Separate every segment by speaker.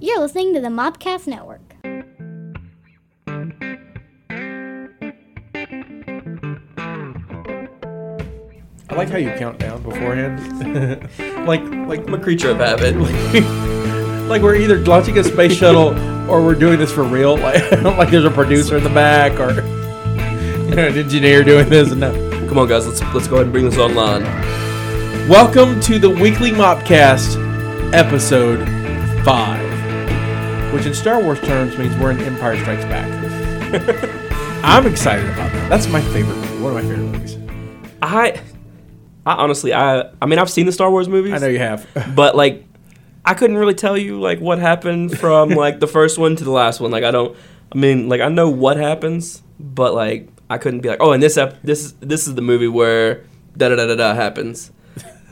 Speaker 1: You're listening to the Mopcast Network.
Speaker 2: I like how you count down beforehand. like like
Speaker 3: I'm a creature of habit.
Speaker 2: like we're either launching a space shuttle or we're doing this for real. Like like there's a producer in the back or you know, an engineer doing this and that.
Speaker 3: Come on, guys, let's let's go ahead and bring this online.
Speaker 2: Welcome to the weekly Mopcast, episode five, which in Star Wars terms means we're in Empire Strikes Back. I'm excited about that. That's my favorite movie. One of my favorite movies.
Speaker 3: I, I honestly, I, I mean, I've seen the Star Wars movies.
Speaker 2: I know you have.
Speaker 3: but like, I couldn't really tell you like what happened from like the first one to the last one. Like, I don't. I mean, like, I know what happens, but like, I couldn't be like, oh, and this ep- this is this is the movie where da da da da da happens.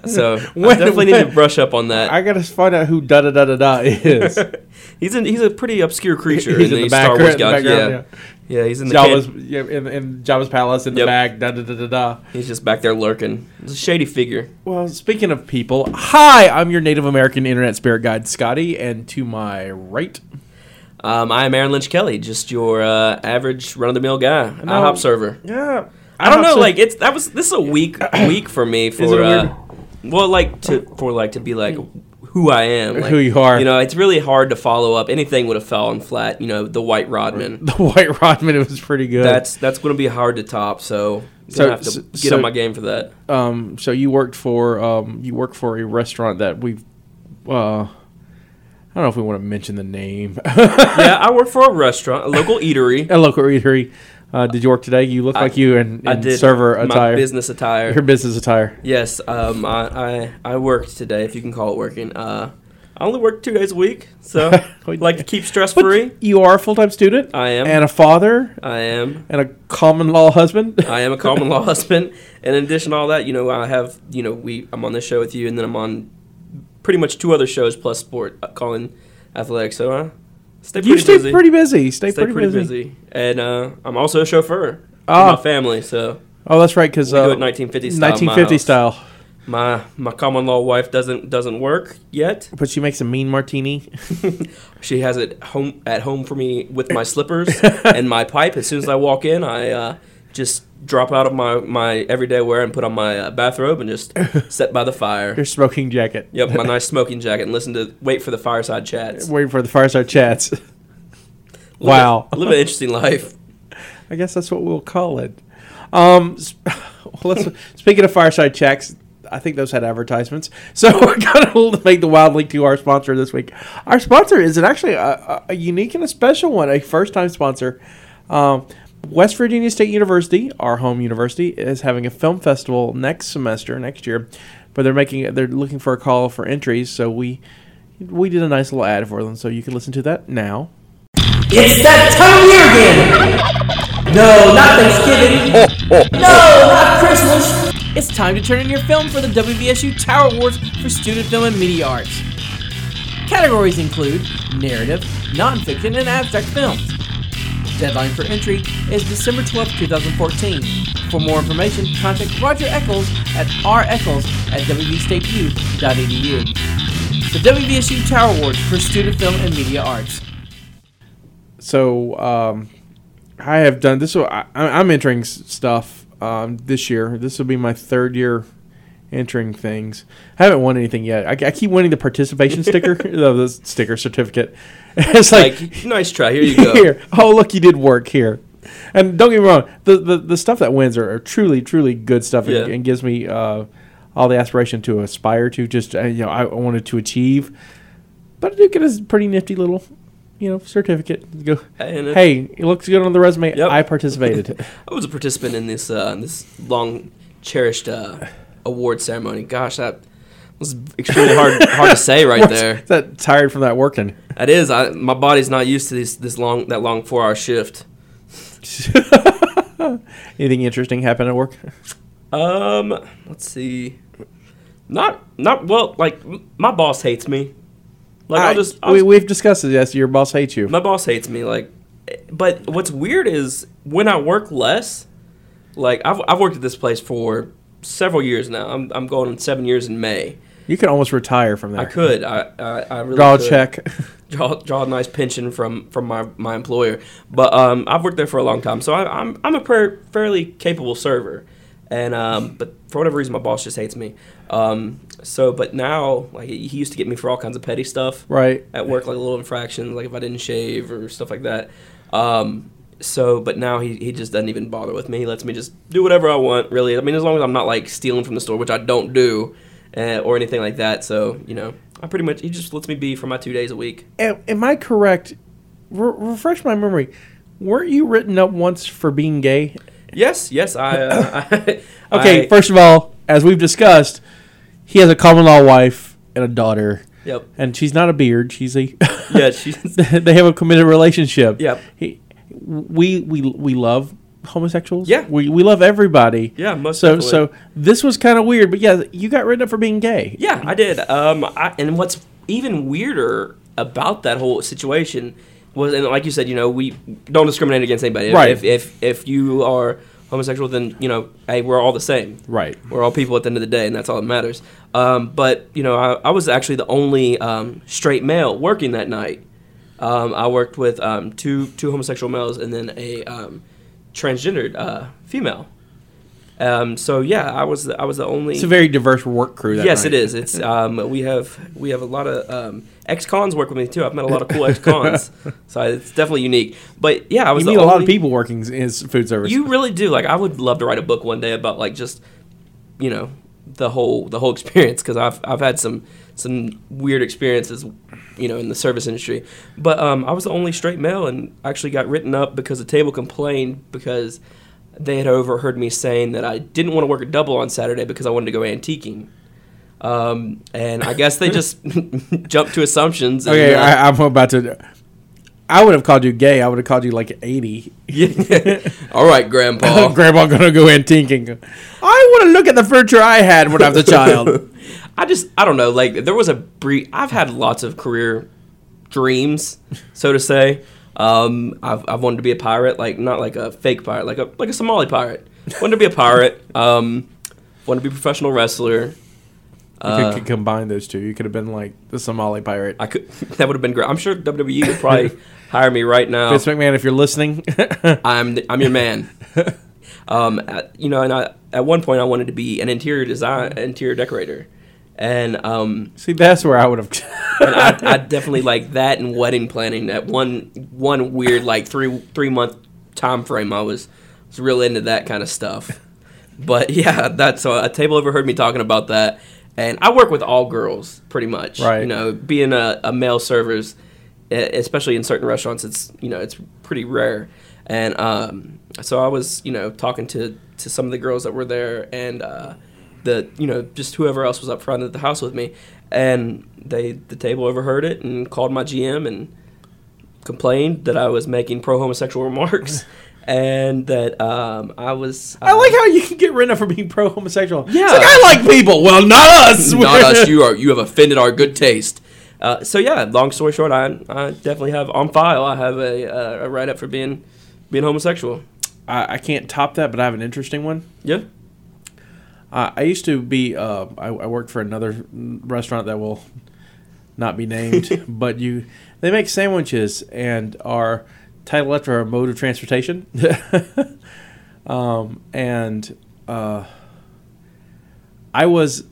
Speaker 3: So I
Speaker 2: When-
Speaker 3: definitely need to brush up on that.
Speaker 2: I gotta find out who da da da da da is.
Speaker 3: he's in, he's a pretty obscure creature
Speaker 2: He's
Speaker 3: in,
Speaker 2: in the
Speaker 3: Star Wars galaxy.
Speaker 2: background,
Speaker 3: yeah. yeah, he's in the can-
Speaker 2: yeah, in, in Jabba's palace in the back. Da da da da da.
Speaker 3: He's just back there lurking. He's a shady figure.
Speaker 2: Well, speaking of people, hi, I'm your Native American internet spirit guide, Scotty, and to my right,
Speaker 3: Um, I am Aaron Lynch Kelly, just your uh, average run of the mill guy, a
Speaker 2: No.
Speaker 3: hop server.
Speaker 2: yeah,
Speaker 3: I don't know, like it's that was this is a week week for me for uh, well, like to for like to be like who I am, like,
Speaker 2: Who you are.
Speaker 3: You know, it's really hard to follow up. Anything would have fallen flat. You know, the White Rodman.
Speaker 2: the White Rodman it was pretty good.
Speaker 3: That's that's going to be hard to top. So,
Speaker 2: So-
Speaker 3: have to
Speaker 2: so-
Speaker 3: get
Speaker 2: so-
Speaker 3: on my game for that.
Speaker 2: um. So you worked for um. You worked for a restaurant that we've. Uh, I don't know if we want to mention the name.
Speaker 3: yeah, I work for a restaurant, a local eatery.
Speaker 2: a local eatery. Uh, did you work today? You look
Speaker 3: I-
Speaker 2: like you in, in
Speaker 3: I did
Speaker 2: server
Speaker 3: my
Speaker 2: attire.
Speaker 3: business attire.
Speaker 2: Your business attire.
Speaker 3: Yes, um, I, I I worked today, if you can call it working. Uh, I only work two days a week, so I like to keep stress free.
Speaker 2: you are a full time student.
Speaker 3: I am.
Speaker 2: And a father
Speaker 3: I am.
Speaker 2: and a common law husband.
Speaker 3: I am a common law husband, and in addition to all that, you know, I have, you know, we I'm on this show with you, and then I'm on pretty much two other shows plus sport, uh, calling athletics. So I stay
Speaker 2: you stay
Speaker 3: busy.
Speaker 2: pretty busy. Stay,
Speaker 3: stay
Speaker 2: pretty, busy.
Speaker 3: busy, and uh, I'm also a chauffeur. For my family, so
Speaker 2: Oh, that's right. Because uh,
Speaker 3: 1950 style. in my
Speaker 2: 1950 style.
Speaker 3: My my common law wife doesn't doesn't work yet.
Speaker 2: But she makes a mean martini.
Speaker 3: She has it home at home for me with my slippers and my pipe. As soon as I walk in, I uh, just drop out of my, my everyday wear and put on my uh, bathrobe and just sit by the fire.
Speaker 2: Your smoking jacket.
Speaker 3: Yep, my nice smoking jacket and listen to wait for the fireside chats.
Speaker 2: Waiting for the fireside chats.
Speaker 3: Live a-
Speaker 2: wow.
Speaker 3: live an interesting life.
Speaker 2: I guess that's what we'll call it. Um, well, let's, speaking of fireside chats, I think those had advertisements. So we're going to make the Wild Link to our sponsor this week. Our sponsor is an actually a, a, a unique and a special one, a first time sponsor. Um, West Virginia State University, our home university, is having a film festival next semester, next year. But they're making they're looking for a call for entries, so we we did a nice little ad for them, so you can listen to that now.
Speaker 4: It's that time of year again! No, not Thanksgiving! No, not Christmas! It's time to turn in your film for the WVSU Tower Awards for Student Film and Media Arts. Categories include narrative, nonfiction, and abstract films. Deadline for entry is December 12, 2014. For more information, contact Roger Eccles at reccles at wvstateu.edu. The WVSU Tower Awards for Student Film and Media Arts.
Speaker 2: so um, I have done this. I, I'm entering stuff um, this year. This will be my third year entering things. I haven't won anything yet. I, I keep winning the participation sticker, the, the sticker certificate. It's like,
Speaker 3: Like, nice try. Here you go.
Speaker 2: here. Oh, look, you did work here. And don't get me wrong, the the, the stuff that wins are, are truly, truly good stuff, and,
Speaker 3: Yeah.
Speaker 2: and gives me uh, all the aspiration to aspire to. Just uh, you know, I wanted to achieve. But I do get a pretty nifty little, you know, certificate. Go,
Speaker 3: And
Speaker 2: hey, it looks good on the resume.
Speaker 3: Yep.
Speaker 2: I participated.
Speaker 3: I was a participant in this uh, this long cherished uh, award ceremony. Gosh, that was extremely hard hard to say right there.
Speaker 2: that tired from that working?
Speaker 3: That is, I, my body's not used to this this long that long four hour shift.
Speaker 2: Anything interesting happen at work?
Speaker 3: Um, let's see. Not not well. Like m- my boss hates me. Like
Speaker 2: I-
Speaker 3: I'll just I'll
Speaker 2: we we've discussed this. Yes, your boss hates you.
Speaker 3: my boss hates me. Like, but what's weird is when I work less. Like I've I've worked at this place for several years now. I'm I'm going on seven years in May.
Speaker 2: You can almost retire from that.
Speaker 3: I could. I I, I really
Speaker 2: Draw a
Speaker 3: could.
Speaker 2: check.
Speaker 3: draw, draw a nice pension from from my, my employer. But um, I've worked there for a long time, so I, I'm I'm a per, fairly capable server. And um, but for whatever reason, my boss just hates me. Um, so but now, like he used to get me for all kinds of petty stuff
Speaker 2: Right.
Speaker 3: at work, like a little infractions, like if I didn't shave or stuff like that. Um, so, but now he, he just doesn't even bother with me. He lets me just do whatever I want, really. I mean, as long as I'm not like stealing from the store, which I don't do, uh, or anything like that. So, you know, I pretty much he just lets me be for my two days a week.
Speaker 2: Am, am I correct? Re- refresh my memory. Weren't you written up once for being gay?
Speaker 3: Yes, yes, I. Uh, I
Speaker 2: Okay,
Speaker 3: I-
Speaker 2: first of all, as we've discussed, he has a common law wife and a daughter,
Speaker 3: Yep.
Speaker 2: and she's not a beard. She's a.
Speaker 3: Yeah, she's.
Speaker 2: they have a committed relationship.
Speaker 3: Yep.
Speaker 2: He, we we we love homosexuals.
Speaker 3: Yeah.
Speaker 2: We we love everybody.
Speaker 3: Yeah, most
Speaker 2: So
Speaker 3: definitely.
Speaker 2: so this was kind of weird, but yeah, you got written up for being gay.
Speaker 3: Yeah, I did. Um, I, and what's even weirder about that whole situation was, and like you said, you know, we don't discriminate against anybody.
Speaker 2: Right.
Speaker 3: If if if you are homosexual, then you know, hey, we're all the same.
Speaker 2: Right.
Speaker 3: We're all people at the end of the day, and that's all that matters. Um, but you know, I, I was actually the only um, straight male working that night. Um, I worked with um, two two homosexual males and then a um, transgendered uh, female. Um, so yeah, I was the, I was the only.
Speaker 2: It's a very diverse work crew. That
Speaker 3: yes,
Speaker 2: night.
Speaker 3: it is. It's um, we have we have a lot of um, ex cons work with me too. I've met a lot of cool ex cons, so it's definitely unique. But yeah, I was
Speaker 2: You meet a lot of people working in food service.
Speaker 3: you really do. Like, I would love to write a book one day about like just, you know, the whole the whole experience because I've I've had some some weird experiences, you know, in the service industry. But um, I was the only straight male and actually got written up because the table complained because they had overheard me saying that I didn't want to work a double on Saturday because I wanted to go antiquing. Um, and I guess they just jumped to assumptions. And,
Speaker 2: okay,
Speaker 3: uh,
Speaker 2: I, I'm about to. I would have called you gay. I would have called you like 80.
Speaker 3: yeah. All right, Grandpa.
Speaker 2: Grandpa gonna go antiquing. I want to look at the furniture I had when I was a child.
Speaker 3: I just I don't know. Like there was a brief. I've had lots of career dreams, so to say. Um, I've, I've wanted to be a pirate, like not like a fake pirate, like a like a Somali pirate. wanted to be a pirate. Um, wanted to be a professional wrestler.
Speaker 2: You
Speaker 3: Uh,
Speaker 2: could, could combine those two. You could have been like the Somali pirate.
Speaker 3: I could. That would have been great. I'm sure WWE would probably hire me right now.
Speaker 2: Vince McMahon, if you're listening,
Speaker 3: I'm the, I'm your man. um, at, you know, and I, at one point I wanted to be an interior design, interior decorator, and um,
Speaker 2: see that's where I would have.
Speaker 3: I, I definitely like that and wedding planning. That one one weird like three three month time frame. I was was real into that kind of stuff. But yeah, that's uh, a table overheard me talking about that, and I work with all girls pretty much.
Speaker 2: Right.
Speaker 3: You know, being a, a male servers, especially in certain restaurants, it's you know it's pretty rare. And um, so I was you know talking to to some of the girls that were there and. Uh, the you know just whoever else was up front at the house with me, and they the table overheard it and called my GM and complained that I was making pro homosexual remarks, and that um, I was.
Speaker 2: I like how you can get rid of for being pro homosexual.
Speaker 3: Yeah.
Speaker 2: it's like I like people. Well, not us.
Speaker 3: not us. You are you have offended our good taste. Uh, so yeah, long story short, I, I definitely have on file. I have a, uh, a write up for being being homosexual.
Speaker 2: I, I can't top that, but I have an interesting one.
Speaker 3: Yeah.
Speaker 2: Uh, I used to be. Uh, I, I worked for another restaurant that will not be named, but you. They make sandwiches and are titled after a mode of transportation. um, and uh, I was,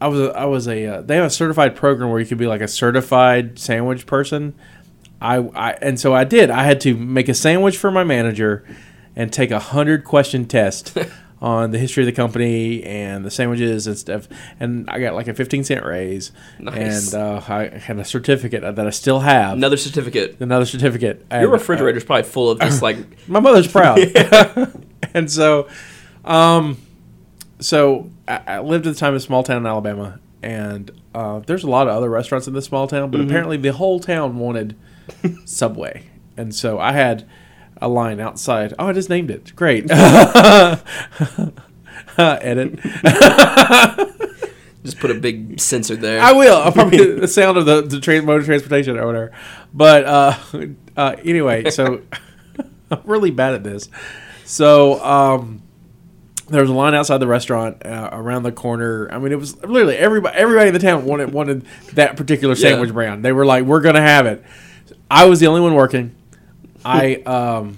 Speaker 2: I was, a, I was a. Uh, they have a certified program where you could be like a certified sandwich person. I, I and so I did. I had to make a sandwich for my manager and take a hundred question test on the history of the company and the sandwiches and stuff. And I got like a fifteen cent raise.
Speaker 3: Nice.
Speaker 2: And uh, I had a certificate that I still have.
Speaker 3: Another certificate.
Speaker 2: Another certificate.
Speaker 3: Your
Speaker 2: And,
Speaker 3: refrigerator's probably full of just like
Speaker 2: uh, my mother's proud. and so, um, so I, I lived at the time in a small town in Alabama, and uh, there's a lot of other restaurants in this small town, but apparently the whole town wanted Subway, and so I had a line outside. Oh, I just named it. Great. Edit.
Speaker 3: just put a big sensor there.
Speaker 2: I will. I'll probably the sound of the, the transportation or whatever. But uh, uh, anyway, so I'm really bad at this. So um, there was a line outside the restaurant uh, around the corner. I mean, it was literally everybody. Everybody in the town wanted wanted that particular
Speaker 3: Yeah.
Speaker 2: sandwich brand. They were like, "We're gonna have it." I was the only one working. I um,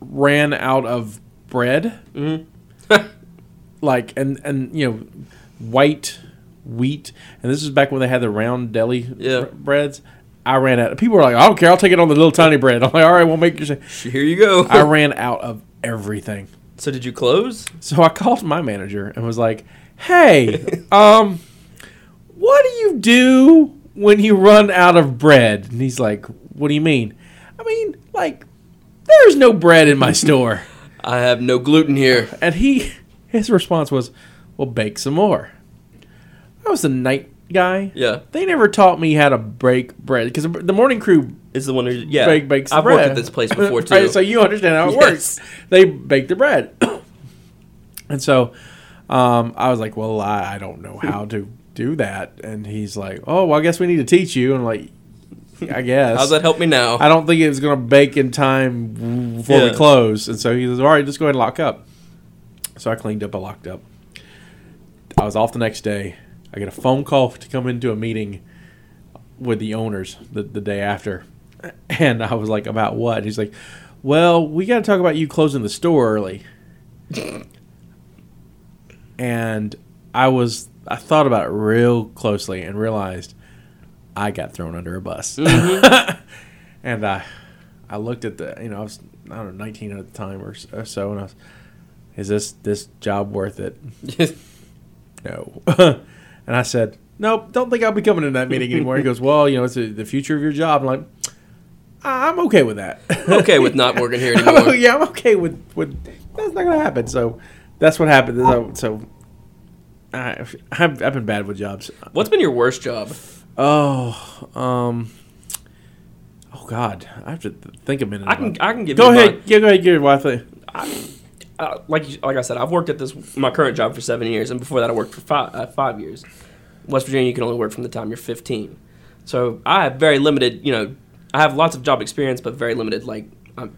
Speaker 2: ran out of bread, like and and you know, white wheat. And this is back when they had the round deli
Speaker 3: Yeah.
Speaker 2: bre- breads. I ran out. People were like, "I don't care. I'll take it on the little tiny bread." I'm like, "All right, we'll make your." sa-"
Speaker 3: Here you go.
Speaker 2: I ran out of everything.
Speaker 3: so did you close?
Speaker 2: So I called my manager and was like, "Hey, um, what do you do when you run out of bread?" And he's like, "What do you mean?" I mean, like, there's no bread in my store.
Speaker 3: I have no gluten here.
Speaker 2: And he, his response was, "Well, bake some more." I was the night guy.
Speaker 3: Yeah.
Speaker 2: They never taught me how to break bread because the morning crew
Speaker 3: Is the one who yeah.
Speaker 2: bake bakes
Speaker 3: I've
Speaker 2: bread.
Speaker 3: worked at this place before too.
Speaker 2: Right, so you understand how it
Speaker 3: Yes.
Speaker 2: works. They bake the bread, and so um, I was like, "Well, I, I don't know how to do that." And he's like, "Oh, well, I guess we need to teach you." And I'm like, "I guess."
Speaker 3: How's that help me now?
Speaker 2: I don't think it was going to bake in time before we close. And so he says, "All right, just go ahead and lock up." So I cleaned up. I locked up. I was off the next day. I get a phone call to come into a meeting with the owners the, the day after. And I was like, about what? He's like, well, we got to talk about you closing the store early. and I was, I thought about it real closely and realized I got thrown under a bus. Mm-hmm. and I, I looked at the, you know, I was, I don't know, 19 at the time or or so, and I was, is this, this job worth it? no. and I said, nope, don't think I'll be coming to that meeting anymore. He goes, well, you know, it's the the future of your job. I'm like, I'm okay with that.
Speaker 3: okay with not working here anymore.
Speaker 2: yeah, I'm okay with, with that's not gonna happen. So that's what happened. So, so I, I've, I've been bad with jobs.
Speaker 3: What's been your worst job?
Speaker 2: Oh, um, oh God, I have to think a minute.
Speaker 3: I can I can give
Speaker 2: go
Speaker 3: you
Speaker 2: ahead.
Speaker 3: mine.
Speaker 2: Yeah, go ahead. Give your wife. a-
Speaker 3: uh, like like I said, I've worked at this my current job for seven years, and before that, I worked for five uh, five years. West Virginia, you can only work from the time you're 15. So I have very limited, you know, I have lots of job experience, but very limited. Like,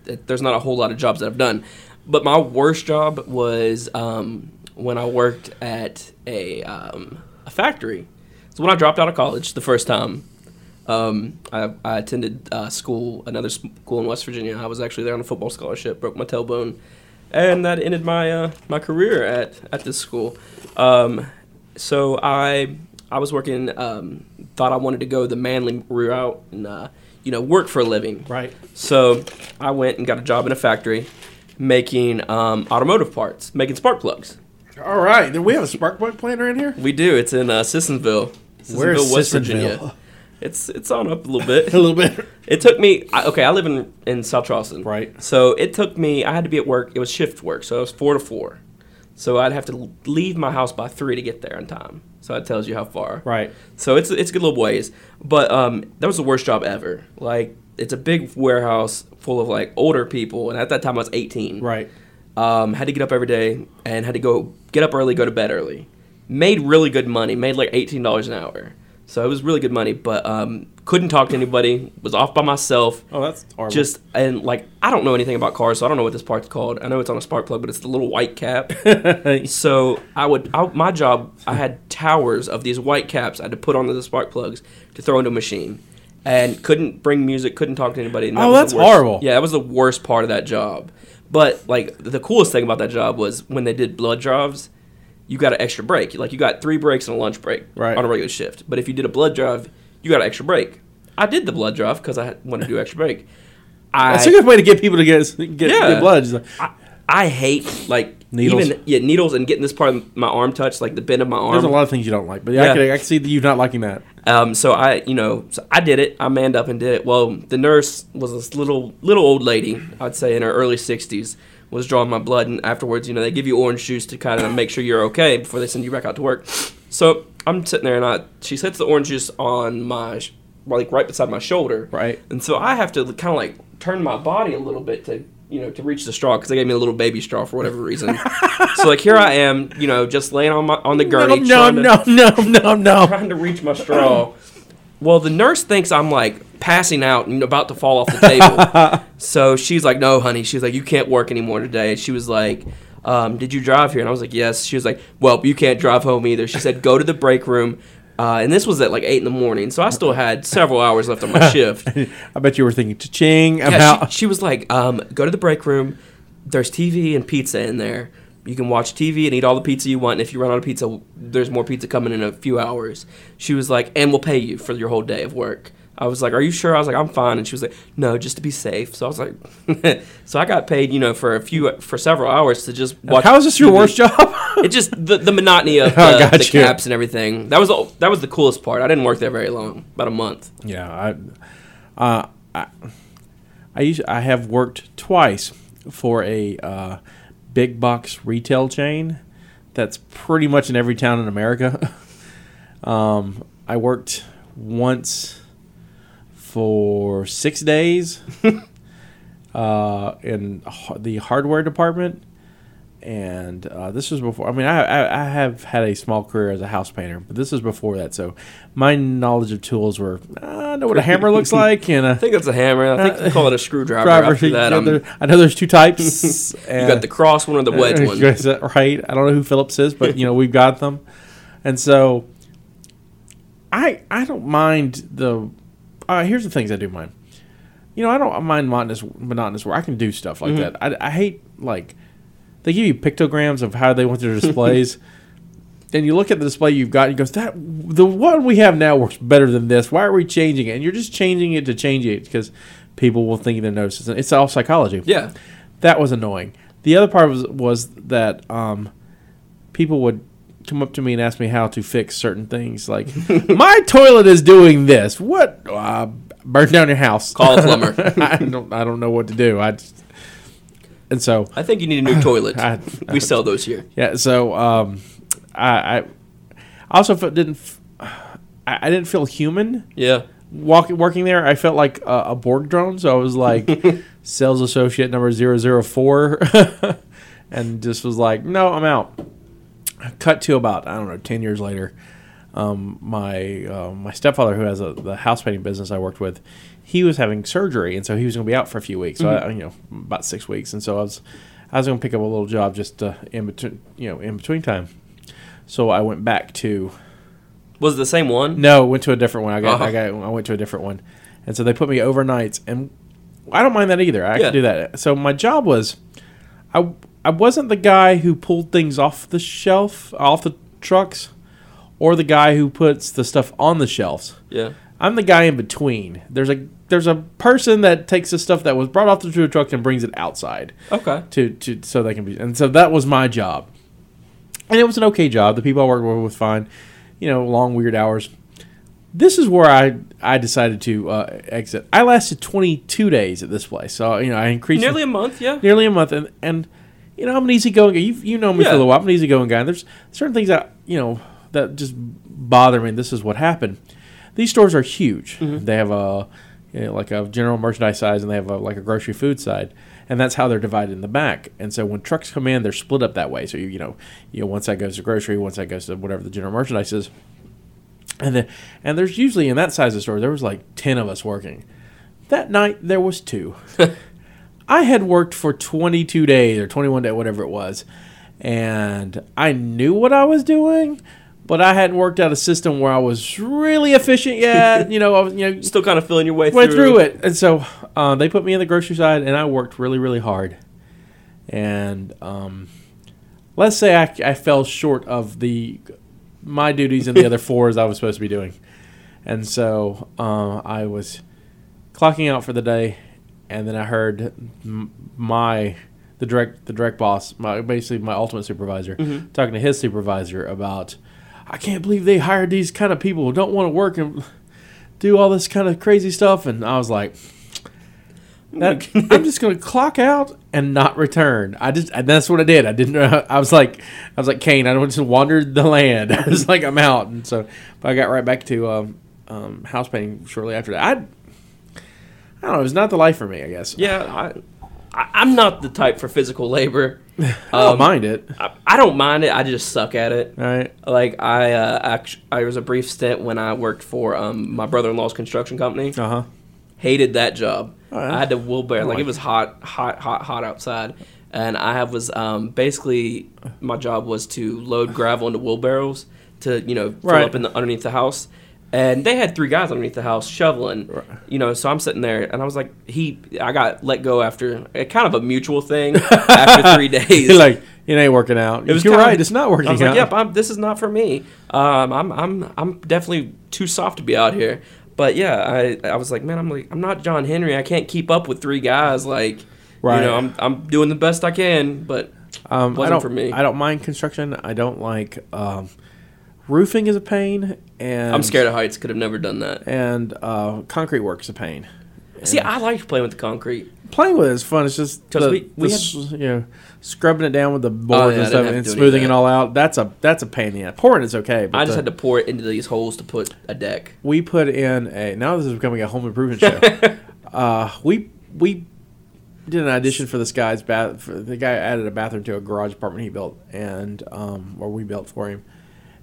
Speaker 3: it- there's not a whole lot of jobs that I've done. But my worst job was um, when I worked at a um, a factory. So when I dropped out of college the first time, um, I, I attended uh, school, another school in West Virginia. I was actually there on a football scholarship, broke my tailbone, and that ended my uh, my career at at this school. Um, so I I was working, um, thought I wanted to go the manly route and uh, you know work for a living.
Speaker 2: Right.
Speaker 3: So I went and got a job in a factory making um, automotive parts, making spark plugs.
Speaker 2: All right. Do we have a spark plug plant around here?
Speaker 3: We do. It's in uh, Sissonville,
Speaker 2: Where's
Speaker 3: West
Speaker 2: Sissonville?
Speaker 3: Virginia. It's it's on up a little bit.
Speaker 2: A little bit.
Speaker 3: It took me. I, okay, I live in in South Charleston.
Speaker 2: Right.
Speaker 3: So it took me. I had to be at work. It was shift work, so it was four to four. So I'd have to leave my house by three to get there on time. So that tells you how far.
Speaker 2: Right.
Speaker 3: So it's it's a good little ways. But um, that was the worst job ever. Like it's a big warehouse full of like older people, and at that time I was 18.
Speaker 2: Right.
Speaker 3: Um, had to get up every day and had to go get up early, go to bed early. Made really good money. Made like eighteen dollars an hour. So it was really good money, but um, couldn't talk to anybody. Was off by myself.
Speaker 2: Oh, that's horrible.
Speaker 3: Just and like I don't know anything about cars, so I don't know what this part's called. I know it's on a spark plug, but it's the little white cap. so I would I, my job. I had towers of these white caps I had to put onto the spark plugs to throw into a machine, and couldn't bring music, couldn't talk to anybody. and that
Speaker 2: Oh,
Speaker 3: was
Speaker 2: that's
Speaker 3: worst-
Speaker 2: horrible.
Speaker 3: Yeah, that was the worst part of that job. But like the coolest thing about that job was when they did blood drives, you got an extra break. Like you got three breaks and a lunch break
Speaker 2: Right.
Speaker 3: on a regular shift. But if you did a blood drive, you got an extra break. I did the blood drive because I wanted to do extra break. I,
Speaker 2: that's a good way to get people to get get,
Speaker 3: Yeah.
Speaker 2: get blood. Like,
Speaker 3: I, I hate like
Speaker 2: Needles.
Speaker 3: Even yeah, needles and getting this part of my arm touched, like the bend of my arm.
Speaker 2: There's a lot of things you don't like, but yeah, I, can, I can see you not liking that.
Speaker 3: Um, so I, you know, so I did it. I manned up and did it. Well, the nurse was this little little old lady, I'd say in her early 60s, was drawing my blood, and afterwards, you know, they give you orange juice to kind of make sure you're okay before they send you back out to work. So I'm sitting there, and I she sets the orange juice on my sh- like right beside my shoulder,
Speaker 2: Right.
Speaker 3: And so I have to kind of like turn my body a little bit to you know to reach the straw because they gave me a little baby straw for whatever reason. so like here I am, you know, just laying on my on the
Speaker 2: No,
Speaker 3: gurney,
Speaker 2: no,
Speaker 3: trying to-
Speaker 2: no, no, no, no.
Speaker 3: trying to reach my straw. Well, the nurse thinks I'm like passing out and about to fall off the table. so she's like, "No, honey." She's like, "You can't work anymore today." She was like, um, "Did you drive here?" And I was like, "Yes." She was like, "Well, you can't drive home either." She said, "Go to the break room." Uh, and this was at like eight in the morning, so I still had several hours left on my shift.
Speaker 2: I bet you were thinking, cha-ching, I'm
Speaker 3: Yeah, she, she was like, um, "Go to the break room. There's TV and pizza in there. You can watch TV and eat all the pizza you want. And if you run out of pizza, there's more pizza coming in a few hours." She was like, "And we'll pay you for your whole day of work." I was like, "Are you sure?" I was like, "I'm fine." And she was like, "No, just to be safe." So I was like, "So I got paid, you know, for a few for several hours to just watch."
Speaker 2: How is this your
Speaker 3: TV.
Speaker 2: worst job?
Speaker 3: It just the, the monotony of the, the caps and everything. That was the, that was the coolest part. I didn't work there very long, about a month.
Speaker 2: Yeah, I, uh, I, I used I have worked twice for a uh, big box retail chain that's pretty much in every town in America. um, I worked once for six days uh, in the hardware department. And uh, this was before. I mean, I, I I have had a small career as a house painter, but this was before that. So my knowledge of tools were I know what a hammer looks like and a
Speaker 3: I think it's a hammer. I think they call it a screwdriver.
Speaker 2: driver.
Speaker 3: After that,
Speaker 2: I,
Speaker 3: um,
Speaker 2: know there- I know there's two types.
Speaker 3: you got the cross one or the wedge one.
Speaker 2: Right? I don't know who Phillips is, but you know we've got them, and so I I don't mind the. Uh, here's the things I do mind. You know I don't mind monotonous monotonous work. I can do stuff like
Speaker 3: Mm-hmm.
Speaker 2: that. I, I hate like they give you pictograms of how they want their displays. And you look at the display you've got, and you goes, "That the one we have now works better than this. Why are we changing it?" And you're just changing it to change it because people will think they're noticing. It's all psychology
Speaker 3: Yeah.
Speaker 2: that was annoying. The other part was was that um, people would come up to me and ask me how to fix certain things. Like, my toilet is doing this. What? Uh, burn down your house.
Speaker 3: Call a plumber.
Speaker 2: I don't. I don't know what to do. I. Just, and so
Speaker 3: I think you need a new toilet.
Speaker 2: I-
Speaker 3: we sell those here.
Speaker 2: yeah. So um, I, I also didn't. f- I, I didn't feel human
Speaker 3: Yeah.
Speaker 2: walking working there, I felt like a, a Borg drone. So I was like sales associate number 004 and just was like, no, I'm out. Cut to about I don't know, ten years later. Um, my uh, my stepfather, who has a, the house painting business I worked with, he was having surgery, and so he was going to be out for a few weeks. So I, you know, about six weeks, and so I was I was going to pick up a little job just uh, in between, you know, in between time. So I went back to
Speaker 3: Was it the same one?
Speaker 2: no, went to a different one. I got,
Speaker 3: Uh-huh.
Speaker 2: I got, I went to a different one, and so they put me overnights, and I don't mind that either. I
Speaker 3: Yeah.
Speaker 2: can do that. So my job was, I, I wasn't the guy who pulled things off the shelf, off the trucks, or the guy who puts the stuff on the shelves.
Speaker 3: Yeah.
Speaker 2: I'm the guy in between. There's a there's a person that takes the stuff that was brought off the truck and brings it outside
Speaker 3: Okay.
Speaker 2: to, to so they can be and so that was my job and it was an okay job the people i worked with were fine you know long weird hours this is where i i decided to uh, exit i lasted 22 days at this place so you know i increased
Speaker 3: Nearly a month, yeah.
Speaker 2: nearly a month and and you know i'm an easygoing guy. You, you know me for a little while. I'm an easygoing guy. And there's certain things that you know that just bother me. This is what happened. These stores are huge. Mm-hmm. They have a you know, like a general merchandise size and they have a, like a grocery food side and that's how they're divided in the back. And so when trucks come in they're split up that way. So you, you know you know once that goes to grocery once that goes to whatever the general merchandise is. And then and there's usually in that size of store there was like 10 of us working. That night there was two i had worked for 22 days or 21 days whatever it was and i knew what i was doing but i hadn't worked out a system where i was really efficient yet you know i was you know
Speaker 3: Still kind of feeling your way
Speaker 2: went
Speaker 3: through.
Speaker 2: through it. And so uh, they put me in the grocery side and i worked really really hard. And um, let's say I, I fell short of the my duties and the other fours I was supposed to be doing, and so uh, I was clocking out for the day, and then I heard my the direct the direct boss, my basically my ultimate supervisor, talking to his supervisor about, I can't believe they hired these kind of people who don't want to work and do all this kind of crazy stuff, and I was like. That, I'm just gonna clock out and not return. I just and that's what I did. I didn't. I was like, I was like Kane. I don't just wandered the land. I was like, I'm out. And so, but I got right back to um, um, house painting shortly after that. I, I don't know. It was not the life for me. I guess.
Speaker 3: Yeah, I, I, I'm not the type for physical labor.
Speaker 2: I don't
Speaker 3: Um,
Speaker 2: mind it.
Speaker 3: I, I don't mind it. I just suck at it.
Speaker 2: All right.
Speaker 3: Like I, uh, act- I was a brief stint when I worked for um, my brother-in-law's construction company.
Speaker 2: Uh huh.
Speaker 3: Hated that job.
Speaker 2: Oh?
Speaker 3: I had to wheelbarrow. Like
Speaker 2: like
Speaker 3: it was hot, hot, hot, hot outside, and I have was um, basically my job was to load gravel into wheelbarrows to you know fill
Speaker 2: Right.
Speaker 3: up in the underneath the house. And they had three guys underneath the house shoveling,
Speaker 2: Right.
Speaker 3: you know. So I'm sitting there, and I was like, "He, I got let go after a kind of a mutual thing after three days."
Speaker 2: Like, it ain't working out.
Speaker 3: It was
Speaker 2: You're right. It's not working
Speaker 3: I was
Speaker 2: out.
Speaker 3: like, "Yep, I'm, this is not for me. Um, I'm, I'm, I'm definitely too soft to be out here." But yeah, I, I was like, "Man, I'm like, I'm not John Henry. I can't keep up with three guys. Like,
Speaker 2: Right.
Speaker 3: you know, I'm, I'm doing the best I can, but
Speaker 2: Um, I
Speaker 3: Wasn't
Speaker 2: don't,
Speaker 3: for me.
Speaker 2: I don't mind construction. I don't like um, roofing is a pain, and
Speaker 3: I'm scared of heights. Could have never done that.
Speaker 2: And uh, concrete work's a pain.
Speaker 3: See, I liked playing with the concrete.
Speaker 2: Playing with it is fun. It's just
Speaker 3: 'Cause
Speaker 2: the,
Speaker 3: we- we
Speaker 2: the
Speaker 3: had-
Speaker 2: s- you know scrubbing it down with the boards
Speaker 3: yeah, I
Speaker 2: and
Speaker 3: didn't
Speaker 2: stuff
Speaker 3: have to
Speaker 2: and
Speaker 3: do any of
Speaker 2: smoothing it
Speaker 3: that.
Speaker 2: all out. That's a that's a pain in the ass. Pouring is okay, but
Speaker 3: I just
Speaker 2: the-
Speaker 3: had to pour it into these holes to put a deck.
Speaker 2: we put in a now this is becoming a home improvement show. uh, we we did an audition for this guy's bath. For, the guy added a bathroom to a garage apartment he built, and um, or we built for him.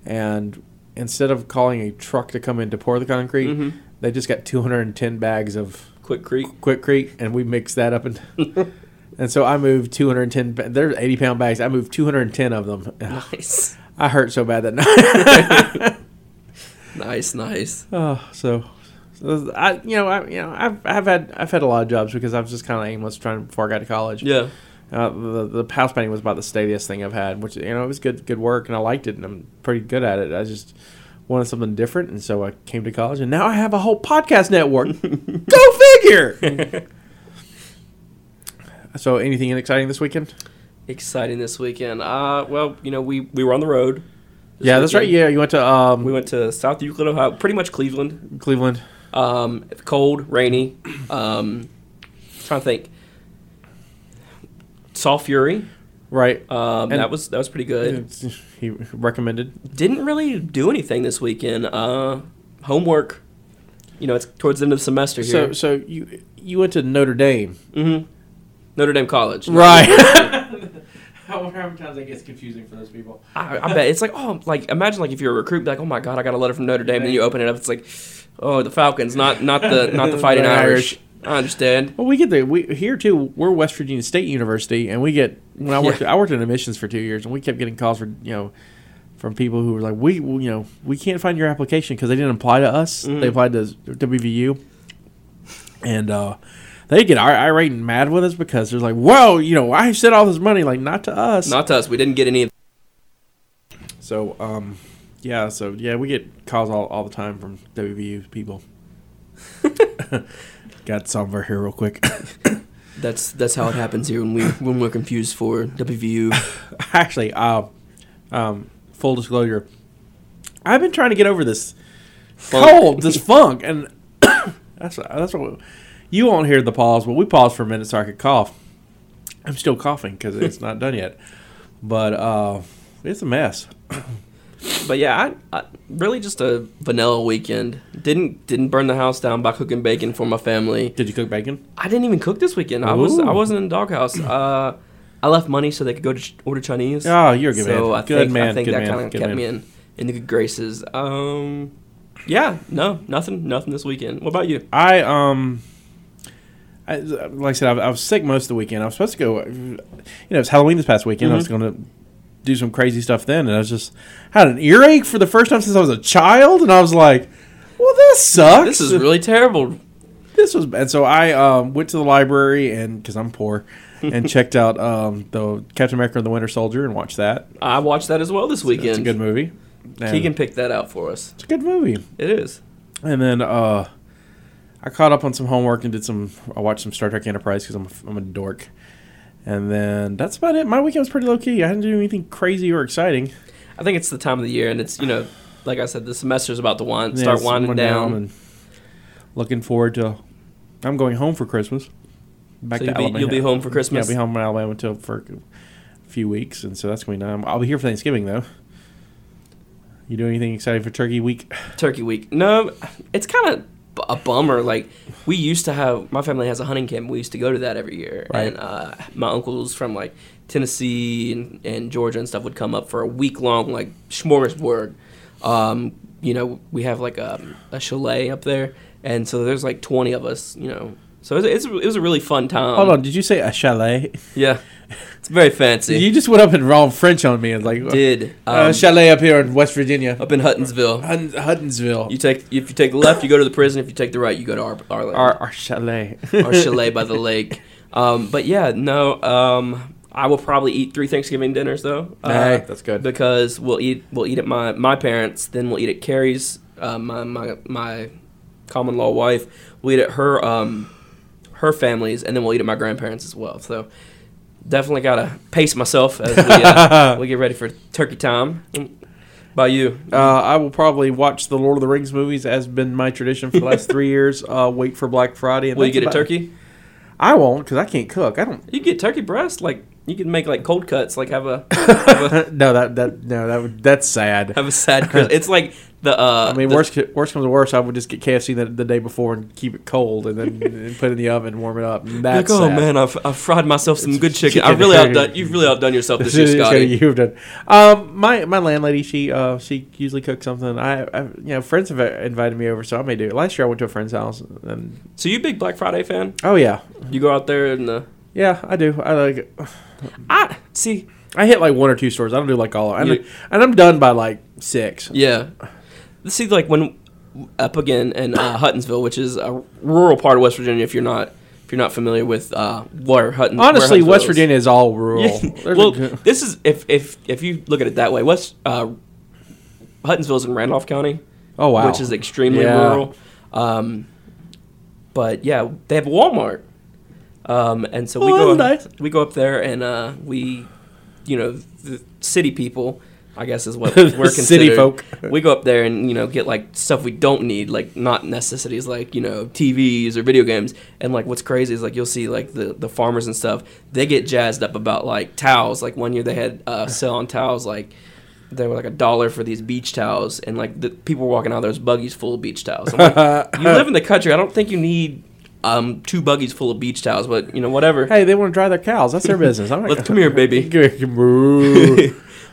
Speaker 2: And instead of calling a truck to come in to pour the concrete,
Speaker 3: Mm-hmm.
Speaker 2: they just got 210 bags of
Speaker 3: Quick Creek.
Speaker 2: Quikrete, and we mixed that up and. And so I moved 210. ba- There's 80 pound bags. I moved 210 of them.
Speaker 3: Nice,
Speaker 2: I hurt so bad that night.
Speaker 3: nice, nice.
Speaker 2: Oh, so, so I, you know, I, you know, I've, I've had, I've had a lot of jobs because I was just kind of aimless trying before I got to college.
Speaker 3: Yeah,
Speaker 2: Uh, the, the house painting was about the steadiest thing I've had, which you know it was good, good work, and I liked it, and I'm pretty good at it. I just wanted something different, and so I came to college, and now I have a whole podcast network. Go figure. so, anything exciting this weekend?
Speaker 3: exciting this weekend. Uh, well, you know, we we were on the road.
Speaker 2: yeah, that's right. Yeah, you went to um,
Speaker 3: We went to South Euclid, Ohio, pretty much Cleveland.
Speaker 2: Cleveland.
Speaker 3: Um, cold, rainy. Um, trying to think. Saw Fury.
Speaker 2: Right.
Speaker 3: Um,
Speaker 2: And-
Speaker 3: that was that was pretty good.
Speaker 2: he recommended.
Speaker 3: Didn't really do anything this weekend. Uh, homework. You know, it's towards the end of the semester
Speaker 2: So,
Speaker 3: here.
Speaker 2: so you you went to Notre Dame.
Speaker 3: hmm Notre Dame College.
Speaker 2: Right. How many times that gets confusing for those people?
Speaker 3: I, I bet it's like oh like imagine like if you're a recruit be like oh my god I got a letter from Notre Dame and then you open it up it's like oh the Falcons not not the not the Fighting
Speaker 2: The
Speaker 3: Irish. I understand.
Speaker 2: Well, we get the we here too. We're West Virginia State University, and we get when I worked
Speaker 3: Yeah.
Speaker 2: I worked in admissions for two years, and we kept getting calls for you know from people who were like, we you know we can't find your application because they didn't apply to us.
Speaker 3: Mhm.
Speaker 2: They applied to WVU, and uh, they get ir- irate and mad with us because they're like, whoa, you know, I sent all this money, like not to us.
Speaker 3: Not to us. We didn't get any. of
Speaker 2: So, um, yeah, so yeah, we get calls all, all the time from WVU people. Got some over here real quick.
Speaker 3: That's that's how it happens here when we when we're confused for WVU.
Speaker 2: Actually, uh, um, full disclosure, I've been trying to get over this
Speaker 3: Funk.
Speaker 2: cold, this funk, and that's that's what you won't hear the pause, but we paused for a minute so I could cough. I'm still coughing because it's not done yet, but uh, it's a mess.
Speaker 3: But yeah, I, I really just a vanilla weekend. Didn't didn't burn the house down by cooking bacon for my family.
Speaker 2: Did you cook bacon?
Speaker 3: I didn't even cook this weekend. I was I wasn't in the doghouse. Uh, I left money so they could go to ch- order Chinese.
Speaker 2: Oh, you're a good
Speaker 3: so
Speaker 2: man.
Speaker 3: I
Speaker 2: good
Speaker 3: think,
Speaker 2: man.
Speaker 3: I think
Speaker 2: good
Speaker 3: that kind of kept
Speaker 2: man.
Speaker 3: me in in the good graces. Um, yeah, no, nothing, nothing this weekend. What about you?
Speaker 2: I um, I, like I said, I, I was sick most of the weekend. I was supposed to go. You know, it's Halloween this past weekend. I was
Speaker 3: Mm-hmm.
Speaker 2: going to do some crazy stuff then, and I was just had an earache for the first time since I was a child, and I was like, "Well, this sucks.
Speaker 3: This is really terrible.
Speaker 2: this was bad." So I um, went to the library and because I'm poor, and checked out um, the Captain America and the Winter Soldier and watched that.
Speaker 3: I watched that as well this weekend.
Speaker 2: It's a good movie. And
Speaker 3: Keegan picked that out for us.
Speaker 2: It's a good movie.
Speaker 3: It is.
Speaker 2: And then uh, I caught up on some homework and did some. I watched some Star Trek Enterprise because I'm a, I'm a dork. And then that's about it. My weekend was pretty low key. I didn't do anything crazy or exciting.
Speaker 3: I think it's the time of the year, and it's you know, like I said, the semester's about to wind, start
Speaker 2: it's
Speaker 3: winding
Speaker 2: went
Speaker 3: down.
Speaker 2: and looking forward to. I'm going home for Christmas. Back
Speaker 3: so
Speaker 2: to
Speaker 3: you'll be, you'll be home for
Speaker 2: Yeah,
Speaker 3: Christmas.
Speaker 2: I'll be home in Alabama until for a few weeks, and so that's going to be nice. I'll be here for Thanksgiving though. You do anything exciting for Turkey Week?
Speaker 3: Turkey week. No, it's kind of a bummer. Like we used to have, my family has a hunting camp. We used to go to that every year,
Speaker 2: Right.
Speaker 3: and uh, my uncles from like Tennessee and, and Georgia and stuff would come up for a week long like smorgasbord. Um, you know, we have like a, a chalet up there, and so there's like 20 of us. You know, So it was, it's, it was a really fun time.
Speaker 2: Hold on, did you say a chalet?
Speaker 3: Yeah, it's very fancy.
Speaker 2: You just went up in wrong French on me and like
Speaker 3: did
Speaker 2: uh,
Speaker 3: um,
Speaker 2: chalet up here in West Virginia,
Speaker 3: up in Huttonsville.
Speaker 2: Hud- Huddonsville.
Speaker 3: You take if you take the left, you go to the prison. If you take the right, you go to our our,
Speaker 2: our, our chalet.
Speaker 3: our chalet by the lake. Um, but yeah, no. Um, I will probably eat three Thanksgiving dinners though. uh,
Speaker 2: Hey, that's good.
Speaker 3: because we'll eat we'll eat at my my parents, then we'll eat at Carrie's, uh, my my my common law wife. We'll eat at her um her family's, and then we'll eat at my grandparents as well. So definitely gotta pace myself as we, uh, we get ready for turkey time. By you,
Speaker 2: Uh, I will probably watch the Lord of the Rings movies, as been my tradition for the last three years. Uh, wait for Black Friday. And
Speaker 3: will you get a turkey?
Speaker 2: I won't because I can't cook. I don't.
Speaker 3: You get turkey breast, like you can make like cold cuts, like have a have a,
Speaker 2: no, that that no, that would, that's sad.
Speaker 3: have a sad. Chris- It's like the. Uh,
Speaker 2: I mean,
Speaker 3: the-
Speaker 2: worst worst comes to worst, I would just get KFC the, the day before and keep it cold, and then and put it in the oven, and warm it up. And
Speaker 3: Like, oh
Speaker 2: sad.
Speaker 3: man, I've, I've fried myself some good chicken.
Speaker 2: chicken
Speaker 3: I really outdone. You've really outdone yourself this
Speaker 2: This
Speaker 3: year, Scotty.
Speaker 2: you've done. Um, my my landlady, she uh she usually cooks something. I, I you know friends have invited me over, so I may do it. Last year I went to a friend's house, and
Speaker 3: So you a big Black Friday fan?
Speaker 2: oh yeah,
Speaker 3: You go out there and the
Speaker 2: yeah I do. I like it.
Speaker 3: I see.
Speaker 2: I hit like one or two stores. I don't do like all. And,
Speaker 3: You-
Speaker 2: and I'm done by like six.
Speaker 3: Yeah. See, like when up again in uh, Huttonsville, which is a rural part of West Virginia. If you're not if you're not familiar with uh, where Hutton, where
Speaker 2: Honestly,
Speaker 3: Huntsville
Speaker 2: West
Speaker 3: is.
Speaker 2: Virginia is all rural.
Speaker 3: Yeah.
Speaker 2: A
Speaker 3: well, this is if if if you look at it that way, West uh, is in Randolph County.
Speaker 2: oh wow,
Speaker 3: which is extremely
Speaker 2: Yeah.
Speaker 3: rural. Um, but yeah, they have a Walmart, um, and so we
Speaker 2: Oh,
Speaker 3: go
Speaker 2: nice.
Speaker 3: we go up there and uh, we, you know, the city people. I guess is what we're
Speaker 2: City folk.
Speaker 3: We go up there and you know get like stuff we don't need, like not necessities, like you know TVs or video games. And like what's crazy is like you'll see like the the farmers and stuff. They get jazzed up about like towels. Like one year they had uh, sale on towels like they were like a dollar for these beach towels, and like the people were walking out, those buggies full of beach towels. I'm like, you live in the country. I don't think you need um, two buggies full of beach towels, but you know whatever.
Speaker 2: Hey, they want to dry their cows. That's their business. I'm
Speaker 3: Let's come here, baby.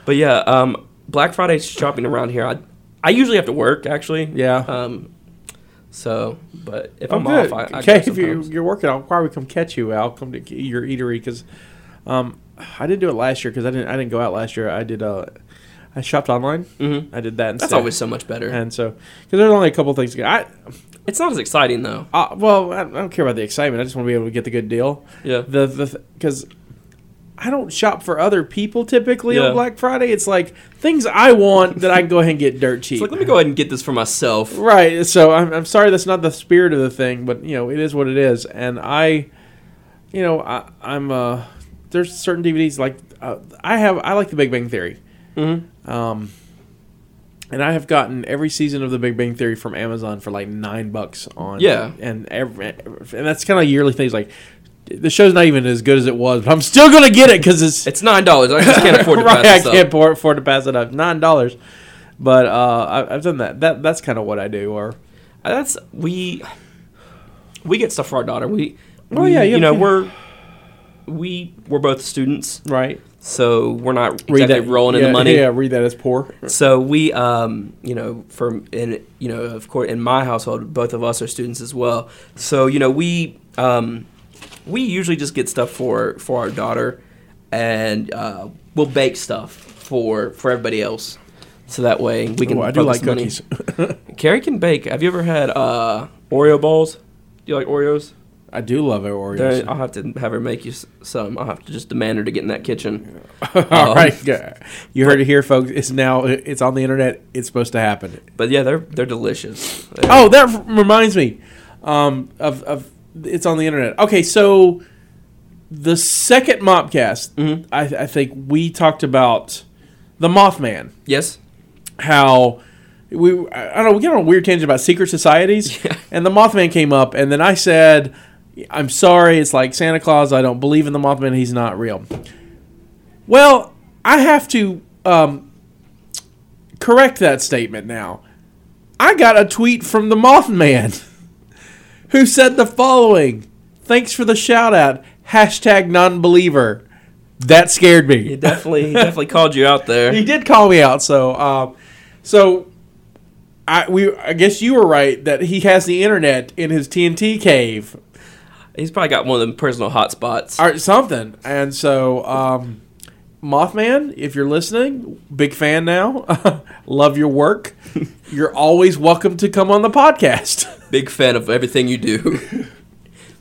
Speaker 3: But yeah, um, Black Friday shopping around here. I I usually have to work actually.
Speaker 2: Yeah.
Speaker 3: Um, so, but if
Speaker 2: Oh,
Speaker 3: I'm
Speaker 2: good.
Speaker 3: off, I, I
Speaker 2: okay, if you're, you're working, I'll probably come catch you. I'll come to your eatery because um, I didn't do it last year because I didn't I didn't go out last year. I did uh, I shopped online.
Speaker 3: Mhm.
Speaker 2: I did that.
Speaker 3: That's always so much better.
Speaker 2: and so because there's only a couple things. I
Speaker 3: it's not as exciting though.
Speaker 2: uh, well, I I don't care about the excitement. I just want to be able to get the good deal.
Speaker 3: Yeah.
Speaker 2: The the because I don't shop for other people typically
Speaker 3: Yeah.
Speaker 2: on Black Friday. It's like things I want that I can go ahead and get dirt cheap.
Speaker 3: It's like let me go ahead and get this for myself.
Speaker 2: Right. So I'm, I'm sorry that's not the spirit of the thing, but you know it is what it is. And I, you know, I, I'm uh, there's certain DVDs like uh, I have I like The Big Bang Theory,
Speaker 3: Mm-hmm.
Speaker 2: um, and I have gotten every season of The Big Bang Theory from Amazon for like nine bucks on.
Speaker 3: Yeah.
Speaker 2: And every and that's kind of yearly things like. The show's not even as good as it was, but I'm still gonna get it because it's
Speaker 3: It's nine dollars. I just can't afford to
Speaker 2: right.
Speaker 3: pass
Speaker 2: I
Speaker 3: up.
Speaker 2: can't afford, afford to pass it up. Nine dollars, but uh, I, I've done that. That that's kind of what I do. Or
Speaker 3: Uh, That's we we get stuff for our daughter. We,
Speaker 2: Oh,
Speaker 3: we-
Speaker 2: yeah, you
Speaker 3: you know we're we we're both students,
Speaker 2: right.
Speaker 3: so we're not
Speaker 2: read
Speaker 3: exactly
Speaker 2: that
Speaker 3: rolling in the money.
Speaker 2: Yeah, read that as poor.
Speaker 3: So we, um, you know, from in you know, of course, in my household, both of us are students as well. So you know, we um, we usually just get stuff for for our daughter, and uh, we'll bake stuff for for everybody else. So that way we can.
Speaker 2: Oh, I do like
Speaker 3: money.
Speaker 2: cookies.
Speaker 3: Carrie can bake. Have you ever had uh, Oreo balls? Do you like Oreos?
Speaker 2: I do love Oreos.
Speaker 3: There- I'll have to have her make you some. I'll have to just demand her to get in that kitchen.
Speaker 2: All right, yeah. you heard it here, folks. It's now it's on the internet. It's supposed to happen.
Speaker 3: But yeah, they're they're delicious. They're-
Speaker 2: Oh, that reminds me um, of of it's on the internet. Okay, so the second Mopcast,
Speaker 3: Mhm.
Speaker 2: I, I think we talked about the Mothman.
Speaker 3: yes.
Speaker 2: how we I don't know we get on a weird tangent about secret societies,
Speaker 3: Yeah.
Speaker 2: and the Mothman came up, and then I said, "I'm sorry, it's like Santa Claus. I don't believe in the Mothman. He's not real." Well, I have to um, correct that statement now. I got a tweet from the Mothman who said the following: "Thanks for the shout out." Hashtag non-believer. That scared me.
Speaker 3: He definitely he definitely called you out there.
Speaker 2: He did call me out. So, um, so I we I guess you were right that he has the internet in his TNT cave.
Speaker 3: He's probably got one of them personal hotspots.
Speaker 2: or something. And so, um, Mothman, if you're listening, big fan now. Love your work. You're always welcome to come on the podcast.
Speaker 3: Big fan of everything you do.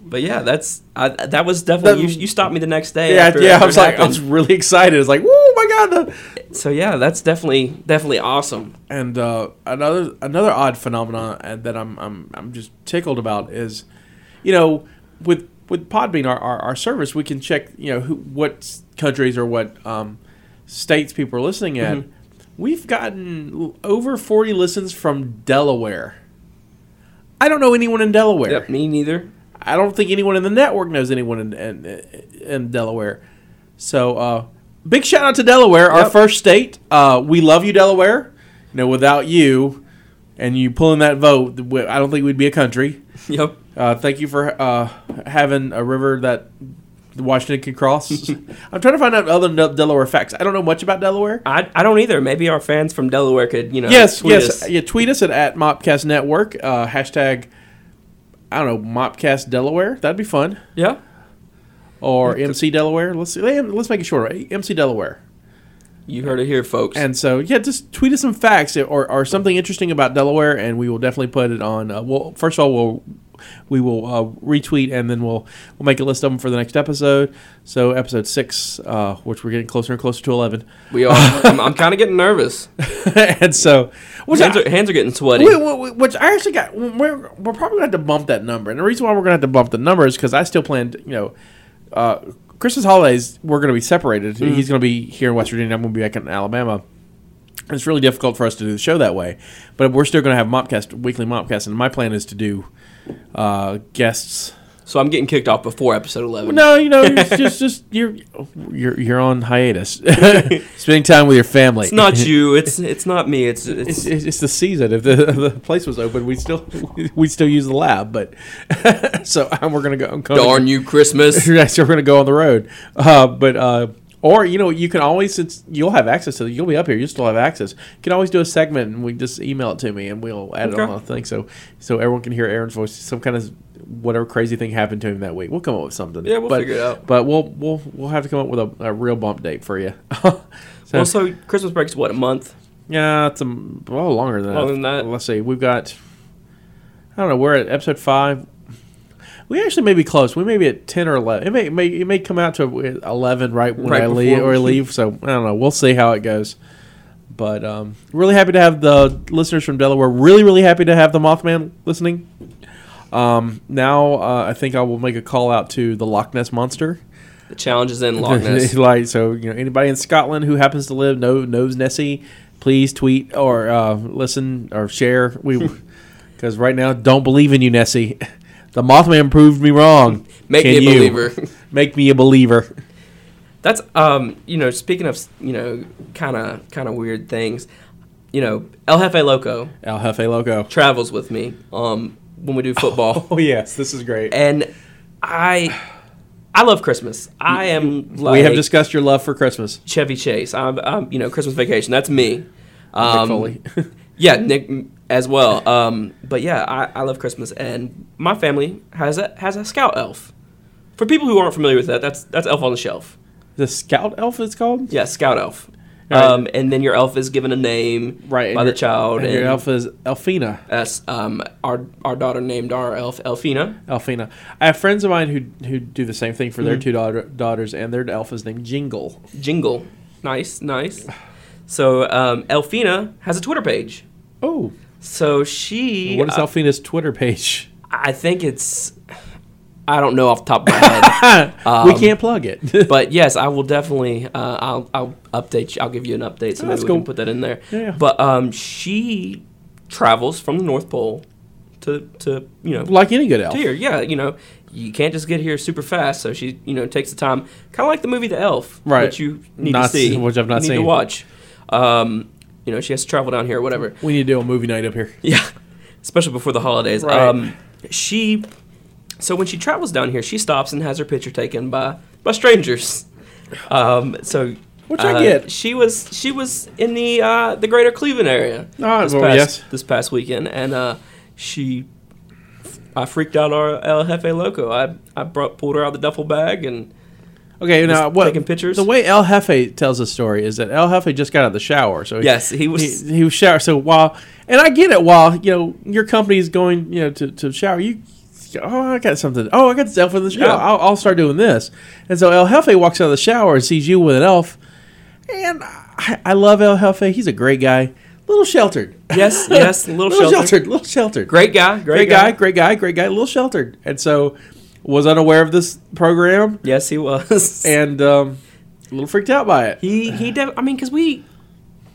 Speaker 3: but yeah, that's I, that was definitely
Speaker 2: That-
Speaker 3: you, you stopped me the next day.
Speaker 2: yeah,
Speaker 3: after-
Speaker 2: yeah.
Speaker 3: after
Speaker 2: I was like, I was really excited. It's like, oh my god! The,
Speaker 3: so yeah, that's definitely definitely awesome.
Speaker 2: and uh, another another odd phenomenon that I'm I'm I'm just tickled about is, you know, with with Podbean our, our, our service we can check you know who what countries or what um, states people are listening in.
Speaker 3: Mm-hmm.
Speaker 2: We've gotten over forty listens from Delaware. I don't know anyone in Delaware.
Speaker 3: Yep, me neither.
Speaker 2: I don't think anyone in the network knows anyone in in, in Delaware. So, uh, big shout out to Delaware, our first state. Uh, we love you, Delaware. You know, without you and you pulling that vote, I don't think we'd be a country.
Speaker 3: Yep.
Speaker 2: Uh, thank you for uh, having a river that Washington can cross. I'm trying to find out other Delaware facts. I don't know much about Delaware.
Speaker 3: I, I don't either. Maybe our fans from Delaware could you know
Speaker 2: yes,
Speaker 3: tweet
Speaker 2: yes.
Speaker 3: us.
Speaker 2: Yeah, tweet us at, at Mopcast Network. Uh, hashtag, I don't know, Mopcast Delaware. That'd be fun.
Speaker 3: yeah.
Speaker 2: or MC Delaware. Let's see, let's make it shorter. MC Delaware.
Speaker 3: You heard it here, folks.
Speaker 2: And so yeah, just tweet us some facts or, or something interesting about Delaware, and we will definitely put it on. Uh, well, first of all, we'll we will uh, retweet, and then we'll we'll make a list of them for the next episode. So episode six, uh, which we're getting closer and closer to eleven,
Speaker 3: we are. I'm, I'm kind of getting nervous.
Speaker 2: and so which
Speaker 3: Hands
Speaker 2: I,
Speaker 3: are, hands are getting sweaty.
Speaker 2: Wait, wait, which I actually got. We're, we're probably gonna have to bump that number, and the reason why we're gonna have to bump the number is because I still planned. You know, uh, Christmas holidays we're gonna be separated.
Speaker 3: Mm-hmm.
Speaker 2: He's gonna be here in West Virginia. I'm gonna be back in Alabama. It's really difficult for us to do the show that way, but we're still gonna have Mopcast weekly Mopcast, and my plan is to do uh, guests.
Speaker 3: So I'm getting kicked off before episode 11.
Speaker 2: No, you know, it's just just you're you're you're on hiatus, spending time with your family.
Speaker 3: It's not you. It's it's not me. It's
Speaker 2: It's,
Speaker 3: it's,
Speaker 2: it's, the season. If the, if the place was open, we still we still use the lab. But so we're gonna go. I'm going
Speaker 3: darn you, Christmas.
Speaker 2: So we're gonna go on the road. Uh, but uh, or you know, you can always since you'll have access to. You'll be up here. You still have access. You can always do a segment, and we just email it to me, and we'll add it on the thing, so so everyone can hear Aaron's voice. Some kind of whatever crazy thing happened to him that week. We'll come up with something.
Speaker 3: Yeah, we'll
Speaker 2: but,
Speaker 3: figure it out.
Speaker 2: But we'll we'll we'll have to come up with a, a real bump date for you. so,
Speaker 3: Well, so Christmas break's what a month.
Speaker 2: yeah, it's a well longer than
Speaker 3: Longer
Speaker 2: that.
Speaker 3: than that.
Speaker 2: Let's see. We've got. I don't know. We're at episode five. We actually may be close. We may be at ten or eleven. It may, it may it may come out to eleven right when
Speaker 3: Right
Speaker 2: I leave or leave. So I don't know. We'll see how it goes. But um, really happy to have the listeners from Delaware. Really, really happy to have the Mothman listening. Um, now uh, I think I will make a call out to the Loch Ness monster.
Speaker 3: The challenge is in Loch Ness.
Speaker 2: like so, you know, anybody in Scotland who happens to live know knows Nessie, please tweet or uh, listen or share. We because right now, don't believe in you, Nessie. The Mothman proved me wrong.
Speaker 3: Make
Speaker 2: Can
Speaker 3: me a
Speaker 2: you?
Speaker 3: believer.
Speaker 2: Make me a believer.
Speaker 3: That's um, you know, speaking of you know, kind of kind of weird things. You know, El Jefe Loco
Speaker 2: El Jefe Loco.
Speaker 3: travels with me um when we do football,
Speaker 2: Oh yes, this is great.
Speaker 3: and I I love Christmas. I am like
Speaker 2: we have discussed your love for Christmas.
Speaker 3: Chevy Chase. I'm, I'm you know Christmas Vacation. That's me. Um,
Speaker 2: Foley.
Speaker 3: yeah, Nick as well. Um, but yeah, I, I love Christmas, and my family has a has a scout elf. For people who aren't familiar with that, that's that's Elf on the Shelf.
Speaker 2: the Scout Elf it's called.
Speaker 3: Yeah, scout elf.
Speaker 2: Right.
Speaker 3: Um, and then your elf is given a name
Speaker 2: Right,
Speaker 3: by the
Speaker 2: your-
Speaker 3: child,
Speaker 2: And
Speaker 3: and,
Speaker 2: your elf is Elfina.
Speaker 3: that's um, our our daughter named our elf Elfina.
Speaker 2: Elfina. I have friends of mine who who do the same thing for
Speaker 3: Mm-hmm.
Speaker 2: their two daughter, daughters, and their elf is named Jingle.
Speaker 3: Jingle, nice, nice. So um, Elfina has a Twitter page.
Speaker 2: Oh,
Speaker 3: So she,
Speaker 2: what is
Speaker 3: uh,
Speaker 2: Elfina's Twitter page?
Speaker 3: I think it's, I don't know off the top of my head.
Speaker 2: we
Speaker 3: Um,
Speaker 2: can't plug it.
Speaker 3: but yes, I will definitely. Uh, I'll I'll update you. I'll give you an update, so
Speaker 2: Oh,
Speaker 3: maybe we
Speaker 2: cool.
Speaker 3: can put that in there.
Speaker 2: Yeah.
Speaker 3: But um, she travels from the North Pole to to you know
Speaker 2: like any good elf.
Speaker 3: here. Yeah, you know you can't just get here super fast. So she you know takes the time, kind of like the movie The Elf,
Speaker 2: Right.
Speaker 3: Which you need
Speaker 2: Not
Speaker 3: to see,
Speaker 2: which I've not
Speaker 3: you need
Speaker 2: seen.
Speaker 3: to watch. Um, you know she has to travel down here, or whatever.
Speaker 2: We need to do a movie night up here.
Speaker 3: Yeah, especially before the holidays.
Speaker 2: Right.
Speaker 3: Um, she, so when she travels down here, she stops and has her picture taken by by strangers. Um, so,
Speaker 2: Which I
Speaker 3: uh,
Speaker 2: get.
Speaker 3: She was she was in the uh, the greater Cleveland area
Speaker 2: Ah,
Speaker 3: this
Speaker 2: well,
Speaker 3: past
Speaker 2: yes.
Speaker 3: this past weekend, and uh, she I freaked out our El Jefe Loco. I I brought pulled her out of the duffel bag and
Speaker 2: Okay, now what?
Speaker 3: taking pictures?
Speaker 2: The way El Jefe tells the story is that El Jefe just got out of the shower, so he-
Speaker 3: Yes, he was-
Speaker 2: he, he was shower. So while and I get it, while you know your company is going, you know, to, to shower, you oh I got something. Oh, I got this elf in the shower.
Speaker 3: Yeah.
Speaker 2: I'll, I'll start doing this. And so El Jefe walks out of the shower and sees you with an elf, and I, I love El Jefe. He's a great guy. Little sheltered.
Speaker 3: yes, yes, little,
Speaker 2: little
Speaker 3: sheltered.
Speaker 2: sheltered. Little sheltered.
Speaker 3: Great guy, great,
Speaker 2: great guy, great guy, great guy. Little sheltered. And so was unaware of this program
Speaker 3: Yes, he was.
Speaker 2: and um, a little freaked out by it.
Speaker 3: he he. Def- I mean, because we,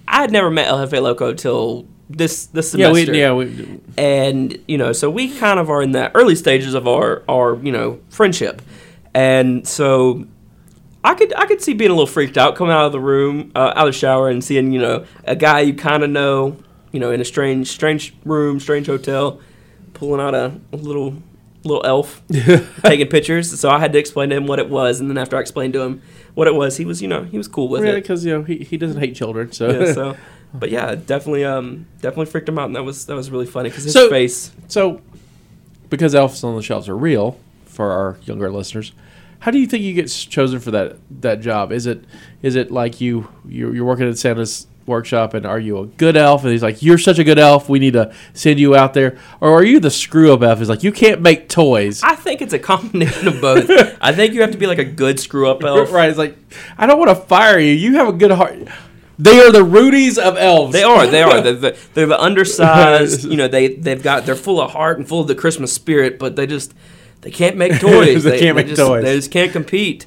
Speaker 3: I had never met El Jefe Loco till this this
Speaker 2: yeah,
Speaker 3: semester.
Speaker 2: we, yeah, we,
Speaker 3: and you know so we kind of are in the early stages of our our you know friendship and so i could i could see being a little freaked out coming out of the room uh, out of the shower and seeing you know a guy you kind of know you know in a strange strange room strange hotel pulling out a, a little little elf taking pictures. So i had to explain to him what it was. And then after i explained to him what it was he was you know he was cool with
Speaker 2: yeah,
Speaker 3: it.
Speaker 2: because you know he, he doesn't hate children. So,
Speaker 3: yeah, so but yeah definitely um definitely freaked him out. And that was that was really funny because his
Speaker 2: So-
Speaker 3: face.
Speaker 2: so because elves on the shelves are real for our younger listeners, how do you think you get chosen for that that job? Is it is it like you you're, you're working at Santa's workshop and are you a good elf and he's like you're such a good elf we need to send you out there or are you the screw up elf? He's like you can't make toys.
Speaker 3: I think it's a combination of both. I think you have to be like a good screw up elf.
Speaker 2: Right? It's like I don't want to fire you. You have a good heart. They are the Rudies of elves.
Speaker 3: They are. They are. They're the, they're the undersized. You know, they they've got they're full of heart and full of the Christmas spirit, but they just they can't make toys.
Speaker 2: They can't make
Speaker 3: just,
Speaker 2: toys.
Speaker 3: They just can't compete.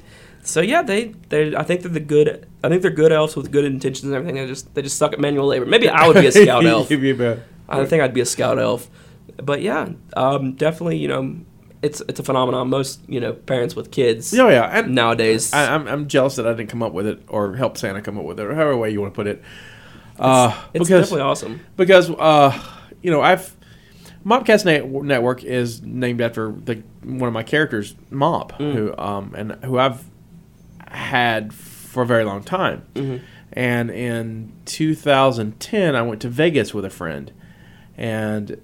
Speaker 3: So yeah, they they I think they're the good. I think they're good elves with good intentions and everything. They just they just suck at manual labor. Maybe I would be a scout elf.
Speaker 2: You'd be a bit-
Speaker 3: I think I'd be a scout elf. But yeah, um, definitely. You know, it's it's a phenomenon. Most you know parents with kids.
Speaker 2: Oh yeah, and
Speaker 3: Nowadays,
Speaker 2: I, I'm, I'm jealous that I didn't come up with it or help Santa come up with it or however way you want to put it. Uh,
Speaker 3: it's
Speaker 2: because
Speaker 3: definitely awesome.
Speaker 2: because uh, you know I've Mopcast Net- Network is named after the one of my characters, Mop,
Speaker 3: Mm.
Speaker 2: who um and who I've had for a very long time.
Speaker 3: Mm-hmm.
Speaker 2: And in 2010, I went to Vegas with a friend, and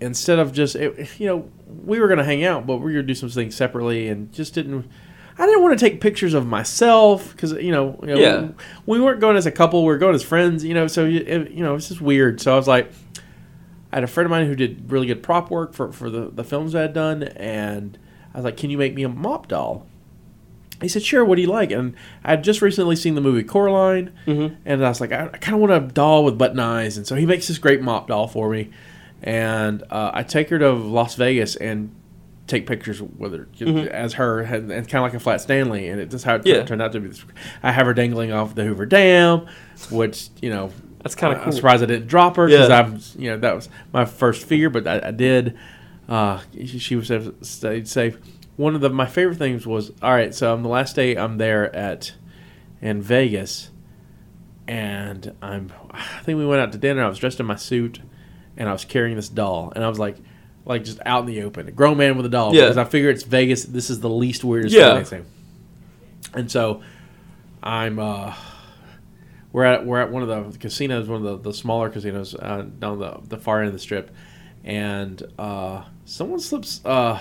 Speaker 2: instead of just it, you know we were gonna hang out, but we were gonna do some things separately, and just didn't. I didn't want to take pictures of myself because you know, you know,
Speaker 3: Yeah.
Speaker 2: we weren't going as a couple; we were going as friends. You know, so it, you know, it's just weird. So I was like, I had a friend of mine who did really good prop work for, for the, the films I had done, and I was like, "Can you make me a mop doll?" He said, "Sure. What do you like?" And I had just recently seen the movie Coraline,
Speaker 3: Mm-hmm.
Speaker 2: and I was like, "I, I kind of want a doll with button eyes," and so he makes this great mop doll for me, and uh, I take her to Las Vegas and take pictures with her as her and, and kind of like a flat Stanley, and it just how it
Speaker 3: Mm-hmm. Yeah.
Speaker 2: turned out to be. I have her dangling off the Hoover Dam, which you know
Speaker 3: That's kinda
Speaker 2: I'm surprised I didn't drop her because
Speaker 3: Yeah.
Speaker 2: I'm you know that was my first fear, but I, I did. Uh, she, she was safe, stayed safe. One of the my favorite things was all right. So on the last day I'm there at in Vegas, and I'm I think we went out to dinner. I was dressed in my suit, and I was carrying this doll, and I was like. Like just out in the open, a grown man with a doll.
Speaker 3: Yeah.
Speaker 2: Because I figure it's Vegas. This is the least weirdest
Speaker 3: Yeah.
Speaker 2: thing. And so, I'm uh, we're at we're at one of the casinos, one of the, the smaller casinos uh, down the the far end of the strip, and uh, someone slips uh,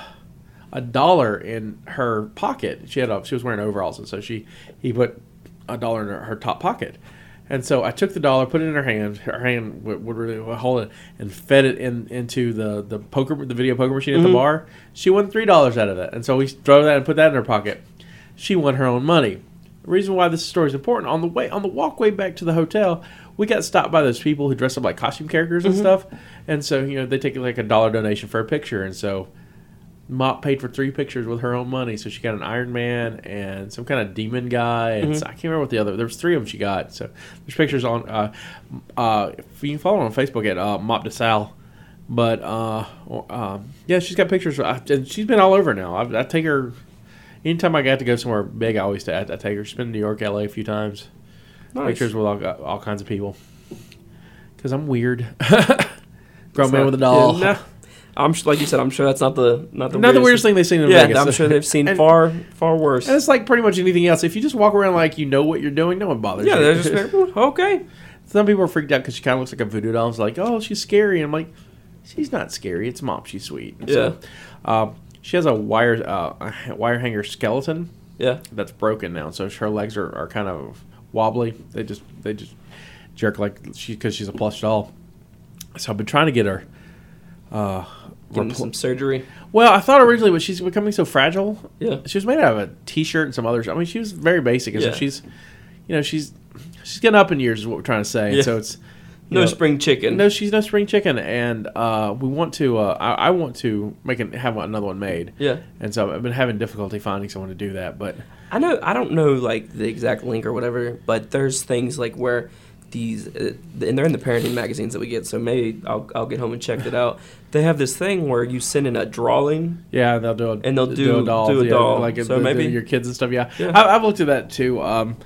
Speaker 2: a dollar in her pocket. She had a, she was wearing overalls, and so she he put a dollar in her, her top pocket. And so I took the dollar, put it in her hand. Her hand would, would really hold it, and fed it in into the the poker the video poker machine at the mm-hmm. bar. She won three dollars out of it, and so we throw that and put that in her pocket. She won her own money. The reason why this story is important on the way on the walkway back to the hotel, we got stopped by those people who dress up like costume characters and mm-hmm. stuff, and so you know they take like a dollar donation for a picture, and so Mop paid for three pictures with her own money, so she got an Iron Man and some kind of demon guy, and so- I can't remember what the other. There was three of them she got. So there's pictures on. Uh, uh, if you can follow her on Facebook at uh, Mop DeSal. But uh, um, yeah, she's got pictures, and she's been all over now. I, I take her anytime I got to go somewhere big. I always I, I take her. She's been to New York, LA a few times.
Speaker 3: Nice.
Speaker 2: Pictures with all, all kinds of people. Because I'm weird. Grown
Speaker 3: It's
Speaker 2: man
Speaker 3: not-
Speaker 2: with a doll.
Speaker 3: yeah. I'm sh- like you said. I'm sure that's not the not the
Speaker 2: Not the weirdest thing they've seen in
Speaker 3: Yeah,
Speaker 2: Vegas.
Speaker 3: I'm sure they've seen
Speaker 2: And-
Speaker 3: far far worse.
Speaker 2: And it's like pretty much anything else. If you just walk around like you know what you're doing, no one bothers you.
Speaker 3: Yeah,
Speaker 2: you.
Speaker 3: they're just like, "Hmm, okay.
Speaker 2: Some people are freaked out because she kind of looks like a voodoo doll. It's like, oh, she's scary. And I'm like, she's not scary. It's mom. She's sweet. And
Speaker 3: Yeah.
Speaker 2: So, um, she has a wire uh, a wire hanger skeleton
Speaker 3: Yeah.
Speaker 2: that's broken now, so her legs are, are kind of wobbly. They just they just jerk like she because she's a plush doll. So I've been trying to get her. Uh,
Speaker 3: Getting
Speaker 2: repl-
Speaker 3: some surgery.
Speaker 2: well, I thought originally, but she's becoming so fragile.
Speaker 3: Yeah.
Speaker 2: She was made out of a T-shirt and some others. I mean, she was very basic, and
Speaker 3: Yeah.
Speaker 2: so she's, you know, she's she's getting up in years, is what we're trying to say.
Speaker 3: Yeah.
Speaker 2: And so it's
Speaker 3: No
Speaker 2: know,
Speaker 3: spring chicken.
Speaker 2: no, she's no spring chicken, and uh, we want to. Uh, I, I want to make it, have another one made.
Speaker 3: Yeah.
Speaker 2: And so I've been having difficulty finding someone to do that, but
Speaker 3: I know I don't know like the exact link or whatever, but there's things like where these uh, and they're in the parenting magazines that we get. So maybe I'll I'll get home and check it out. They have this thing where you send in a drawing.
Speaker 2: yeah, they'll do a
Speaker 3: And they'll do-
Speaker 2: a doll,
Speaker 3: do a
Speaker 2: yeah,
Speaker 3: doll.
Speaker 2: like
Speaker 3: So
Speaker 2: the- the-
Speaker 3: maybe-
Speaker 2: your kids and stuff. Yeah,
Speaker 3: Yeah.
Speaker 2: I, I've looked at that too. Um,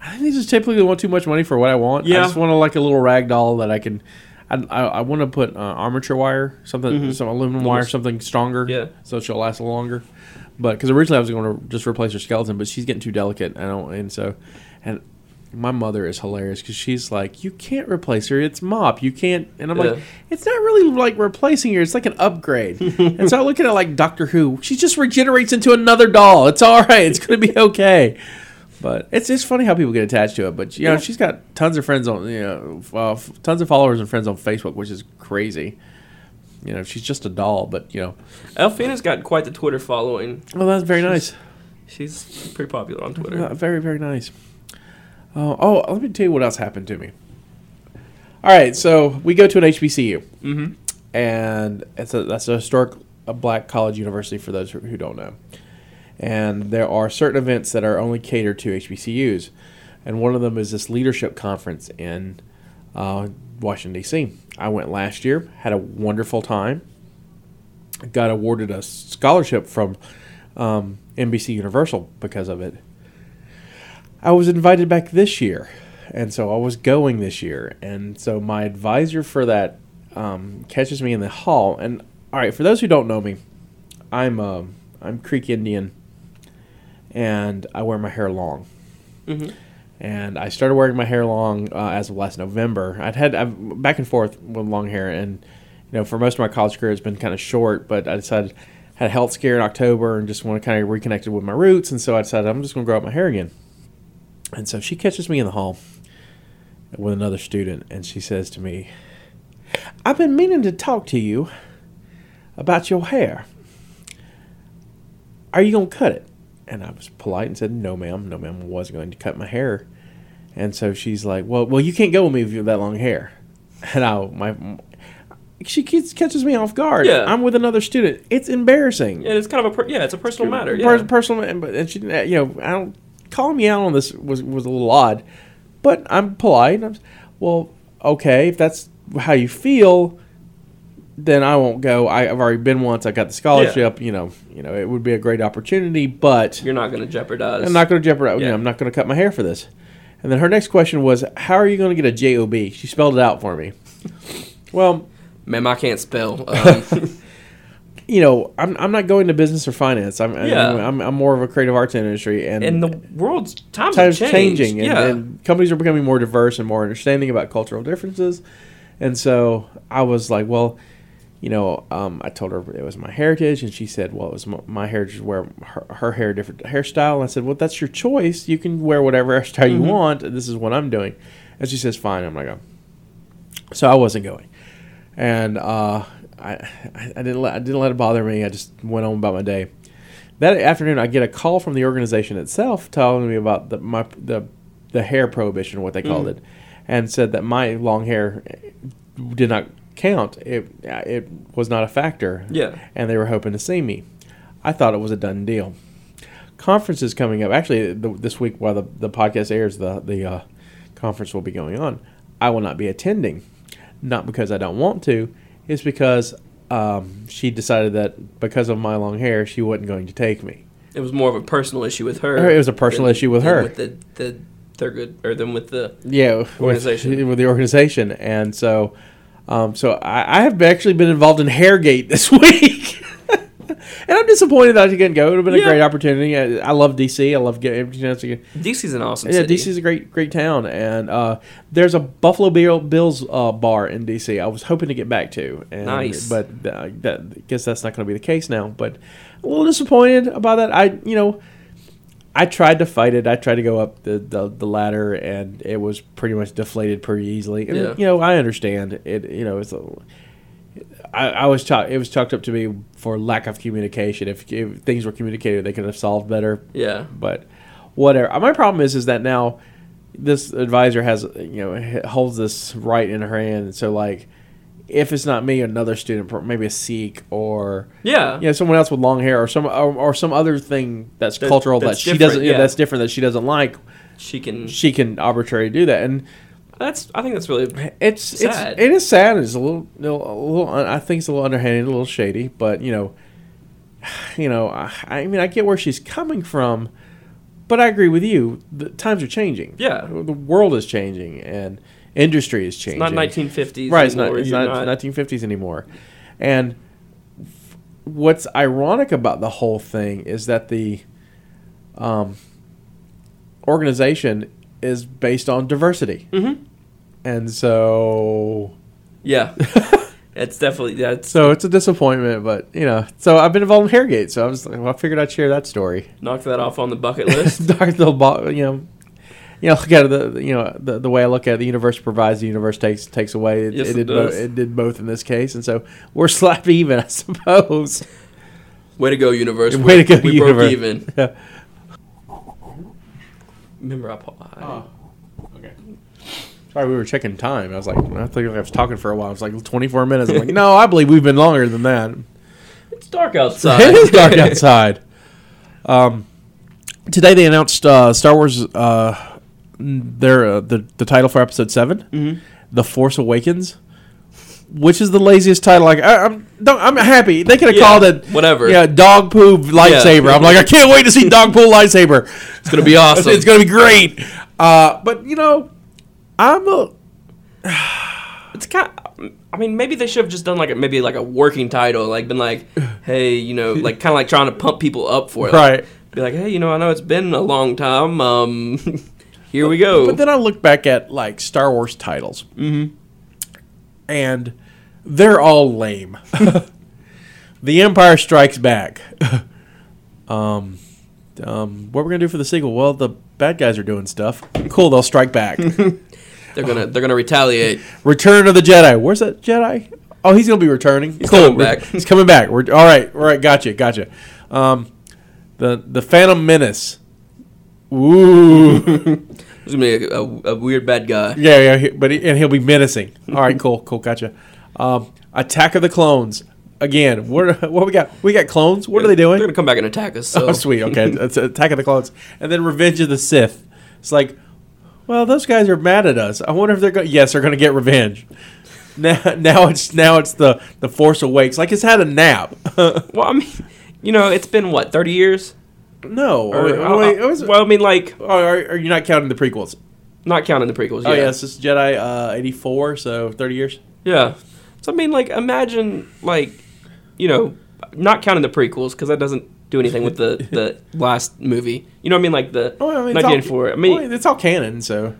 Speaker 2: I think they just typically want too much money for what I want.
Speaker 3: Yeah.
Speaker 2: I just want to like a little rag doll that I can. I, I, I want to put uh, armature wire, something,
Speaker 3: Mhm.
Speaker 2: some aluminum wire, something stronger,
Speaker 3: Yeah.
Speaker 2: so she'll last longer. But because originally I was going to just replace her skeleton, but she's getting too delicate. I don't, and so, and my mother is hilarious because she's like, "You can't replace her. It's mop. You can't." And I'm
Speaker 3: Yeah.
Speaker 2: like, "It's not really like replacing her. It's like an upgrade." and so I look at it like Doctor Who. She just regenerates into another doll. It's all right. It's going to be okay. But it's it's funny how people get attached to it. But you know,
Speaker 3: Yeah.
Speaker 2: she's got tons of friends on you know, uh, f- tons of followers and friends on Facebook, which is crazy. You know, she's just a doll, but you know,
Speaker 3: Elfina's got quite the Twitter following.
Speaker 2: well, that's very nice.
Speaker 3: She's pretty popular on
Speaker 2: Uh,
Speaker 3: Twitter.
Speaker 2: very very nice. Oh, oh, let me tell you what else happened to me. All right, so we go to an HBCU,
Speaker 3: Mm-hmm.
Speaker 2: and it's a that's a historic a black college university for those who who don't know. And there are certain events that are only catered to HBCUs, and one of them is this leadership conference in uh, Washington D.C. I went last year, had a wonderful time. Got awarded a scholarship from um, NBC Universal because of it. I was invited back this year, and so I was going this year, and so my advisor for that um, catches me in the hall. And all right, for those who don't know me, I'm um, I'm Creek Indian, and I wear my hair long.
Speaker 3: Mm-hmm.
Speaker 2: And I started wearing my hair long uh, as of last November. I'd had I've, back and forth with long hair, and you know, for most of my college career, it's been kind of short. But I decided had a health scare in October and just want to kind of reconnect with my roots, and so I decided I'm just going to grow out my hair again. And so she catches me in the hall with another student, and she says to me, I've been meaning to talk to you about your hair. Are you going to cut it? And I was polite and said, No, ma'am. No, ma'am. I wasn't going to cut my hair. And so she's like, Well, well, you can't go with me if you have that long hair. And I, my, she catches me off guard.
Speaker 3: Yeah.
Speaker 2: I'm with another student. It's embarrassing.
Speaker 3: Yeah, it's kind of a per- yeah, it's a personal matter. Yeah.
Speaker 2: Per- personal, and- but and she, you know, I don't calling me out on this was was a little odd, but I'm polite. I'm, well, okay, if that's how you feel, then I won't go. I, I've already been once. I got the scholarship. You know, you know, it would be a great opportunity, but
Speaker 3: You're not going to jeopardize.
Speaker 2: I'm not going to jeopardize. You know, I'm not going to cut my hair for this. And then her next question was, "How are you going to get a job?" She spelled it out for me. well,
Speaker 3: Ma'am, I can't spell. Um,
Speaker 2: you know, I'm, I'm not going to business or finance. I'm,
Speaker 3: Yeah.
Speaker 2: I'm, I'm more of a creative arts industry, and
Speaker 3: and the world's times,
Speaker 2: times changing, and,
Speaker 3: yeah.
Speaker 2: and companies are becoming more diverse and more understanding about cultural differences. And so I was like, well, you know, um, I told her it was my heritage, and she said, well, it was my, my heritage wear her, her hair different hairstyle. And I said, well, that's your choice. You can wear whatever hairstyle you
Speaker 3: Mhm.
Speaker 2: want. This is what I'm doing. And she says, fine. I'm like, oh. so I wasn't going, and uh, I, I didn't let I didn't let it bother me. I just went on about my day. That afternoon, I get a call from the organization itself telling me about the my the the hair prohibition, what they called
Speaker 3: Mm.
Speaker 2: it, and said that my long hair did not count. It it was not a factor.
Speaker 3: Yeah.
Speaker 2: and they were hoping to see me. I thought it was a done deal. Conferences coming up. Actually, the, this week while the, the podcast airs, the the uh, conference will be going on. I will not be attending, not because I don't want to. It's because um, she decided that because of my long hair, she wasn't going to take me.
Speaker 3: it was more of a personal issue with her.
Speaker 2: It was a personal issue with her.
Speaker 3: With the the Thurgood or than with the
Speaker 2: Yeah, with-
Speaker 3: Organization.
Speaker 2: with, the organization, and so, um, so I, I have actually been involved in Hairgate this week. And I'm disappointed that I didn't go. It would have been a great opportunity. I, I love DC. I love getting every chance to get.
Speaker 3: DC's an awesome
Speaker 2: Yeah,
Speaker 3: city.
Speaker 2: DC's a great, great town, and uh, there's a Buffalo Bill, Bills uh, bar in DC. I was hoping to get back to, and,
Speaker 3: Nice.
Speaker 2: but uh, that, I guess that's not going to be the case now. But a little disappointed about that. I, you know, I tried to fight it. I tried to go up the, the, the ladder, and it was pretty much deflated pretty easily. And,
Speaker 3: Yeah.
Speaker 2: You know, I understand it. You know, it's a. I, I was chalk, it was chalked up to me for lack of communication. If, if things were communicated, they could have solved better
Speaker 3: yeah.
Speaker 2: but whatever. My problem is is that now this advisor has you know holds this right in her hand. So like, if it's not me, another student, maybe a Sikh or
Speaker 3: Yeah.
Speaker 2: you know someone else with long hair or some or, or some other thing that's
Speaker 3: That-
Speaker 2: cultural
Speaker 3: that's
Speaker 2: that she doesn't yeah.
Speaker 3: yeah.
Speaker 2: that's different that she doesn't like.
Speaker 3: She can.
Speaker 2: She can arbitrarily do that, and
Speaker 3: That's. I think that's really.
Speaker 2: it's
Speaker 3: Sad.
Speaker 2: it's it is sad. It's a little, a little. I think it's a little underhanded, a little shady, but you know, you know. I, I mean, I get where she's coming from, but I agree with you. The times are changing.
Speaker 3: Yeah.
Speaker 2: the world is changing, and industry is changing.
Speaker 3: It's not 1950s.
Speaker 2: right? It's not. It's
Speaker 3: You're
Speaker 2: not, 1950s anymore. And what's ironic about the whole thing is that the um, organization is based on diversity.
Speaker 3: Mhm.
Speaker 2: And so,
Speaker 3: Yeah. it's definitely. It's
Speaker 2: so it's a disappointment, but you know, so I've been involved in Hairgate, so I was, well, I figured I'd share that story.
Speaker 3: Knock that off on the bucket list.
Speaker 2: Dark little, bo- you know, you know, look at the you know the, the way I look at it, the universe provides, the universe takes takes away. It,
Speaker 3: Yes,
Speaker 2: it
Speaker 3: it
Speaker 2: did bo-
Speaker 3: does.
Speaker 2: it did both in this case, and so we're slap even, I suppose.
Speaker 3: Way to go, universe.
Speaker 2: Way to go,
Speaker 3: we
Speaker 2: universe.
Speaker 3: broke even.
Speaker 2: Yeah.
Speaker 3: Remember, I, I
Speaker 2: Oh. Okay. Sorry, we were checking time. I was like, I think I was talking for a while. It was like 24 minutes. I'm like, no, I believe we've been longer than that.
Speaker 3: it's dark outside.
Speaker 2: it is dark outside. Um, today they announced uh, Star Wars. Uh, their uh, the the title for Episode 7
Speaker 3: Mhm.
Speaker 2: The Force Awakens, which is the laziest title. Like I, I'm don't, I'm happy they could have
Speaker 3: Yeah,
Speaker 2: called it
Speaker 3: whatever.
Speaker 2: Yeah, dog poop lightsaber. I'm like, I can't wait to see dog poop lightsaber.
Speaker 3: It's gonna be awesome.
Speaker 2: it's gonna be great. Uh, but you know, I'm a
Speaker 3: It's kind. I mean, maybe they should have just done like a, maybe like a working title, like been like, hey, you know, like kind of like trying to pump people up for it. Like,
Speaker 2: right.
Speaker 3: Be like, hey, you know, I know it's been a long time. Um, here we go.
Speaker 2: But then I look back at like Star Wars titles,
Speaker 3: Mhm.
Speaker 2: And they're all lame. the Empire Strikes Back. um, um, what we're gonna do for the sequel? Well, the bad guys are doing stuff. Cool, they'll strike back.
Speaker 3: they're gonna they're gonna retaliate.
Speaker 2: Return of the Jedi. Where's that Jedi? Oh, he's gonna be returning.
Speaker 3: He's
Speaker 2: cool.
Speaker 3: coming back.
Speaker 2: He's coming back. We're all right. All right. Gotcha. Gotcha. Um, the the Phantom Menace. Ooh.
Speaker 3: There's gonna be a, a, a weird bad guy.
Speaker 2: Yeah, yeah, he- but he, and he'll be menacing. All right, cool, cool, gotcha. Um, Attack of the Clones. Again, what what we got? We got clones. What are they doing?
Speaker 3: They're gonna come back and attack us. So
Speaker 2: Oh, sweet. Okay, it's Attack of the Clones, and then Revenge of the Sith. It's like, well, those guys are mad at us. I wonder if they're going. Yes, they're going to get revenge. Now, now it's now it's the the Force Awakes. Like it's had a nap.
Speaker 3: Well, I mean, you know, it's been what 30 years.
Speaker 2: No,
Speaker 3: Or,
Speaker 2: wait,
Speaker 3: uh,
Speaker 2: wait, was-
Speaker 3: well, I mean, like
Speaker 2: oh, are, are you not counting the prequels?
Speaker 3: not counting the prequels.
Speaker 2: Oh
Speaker 3: yeah.
Speaker 2: yes, this is Jedi uh, eighty four, so thirty years.
Speaker 3: Yeah. So I mean, like, imagine, like, you know, not counting the prequels because that doesn't do anything with the the last movie. You know what I mean? Like the
Speaker 2: Oh, I mean, it's all-
Speaker 3: 1984. I mean,
Speaker 2: well, it's all canon, so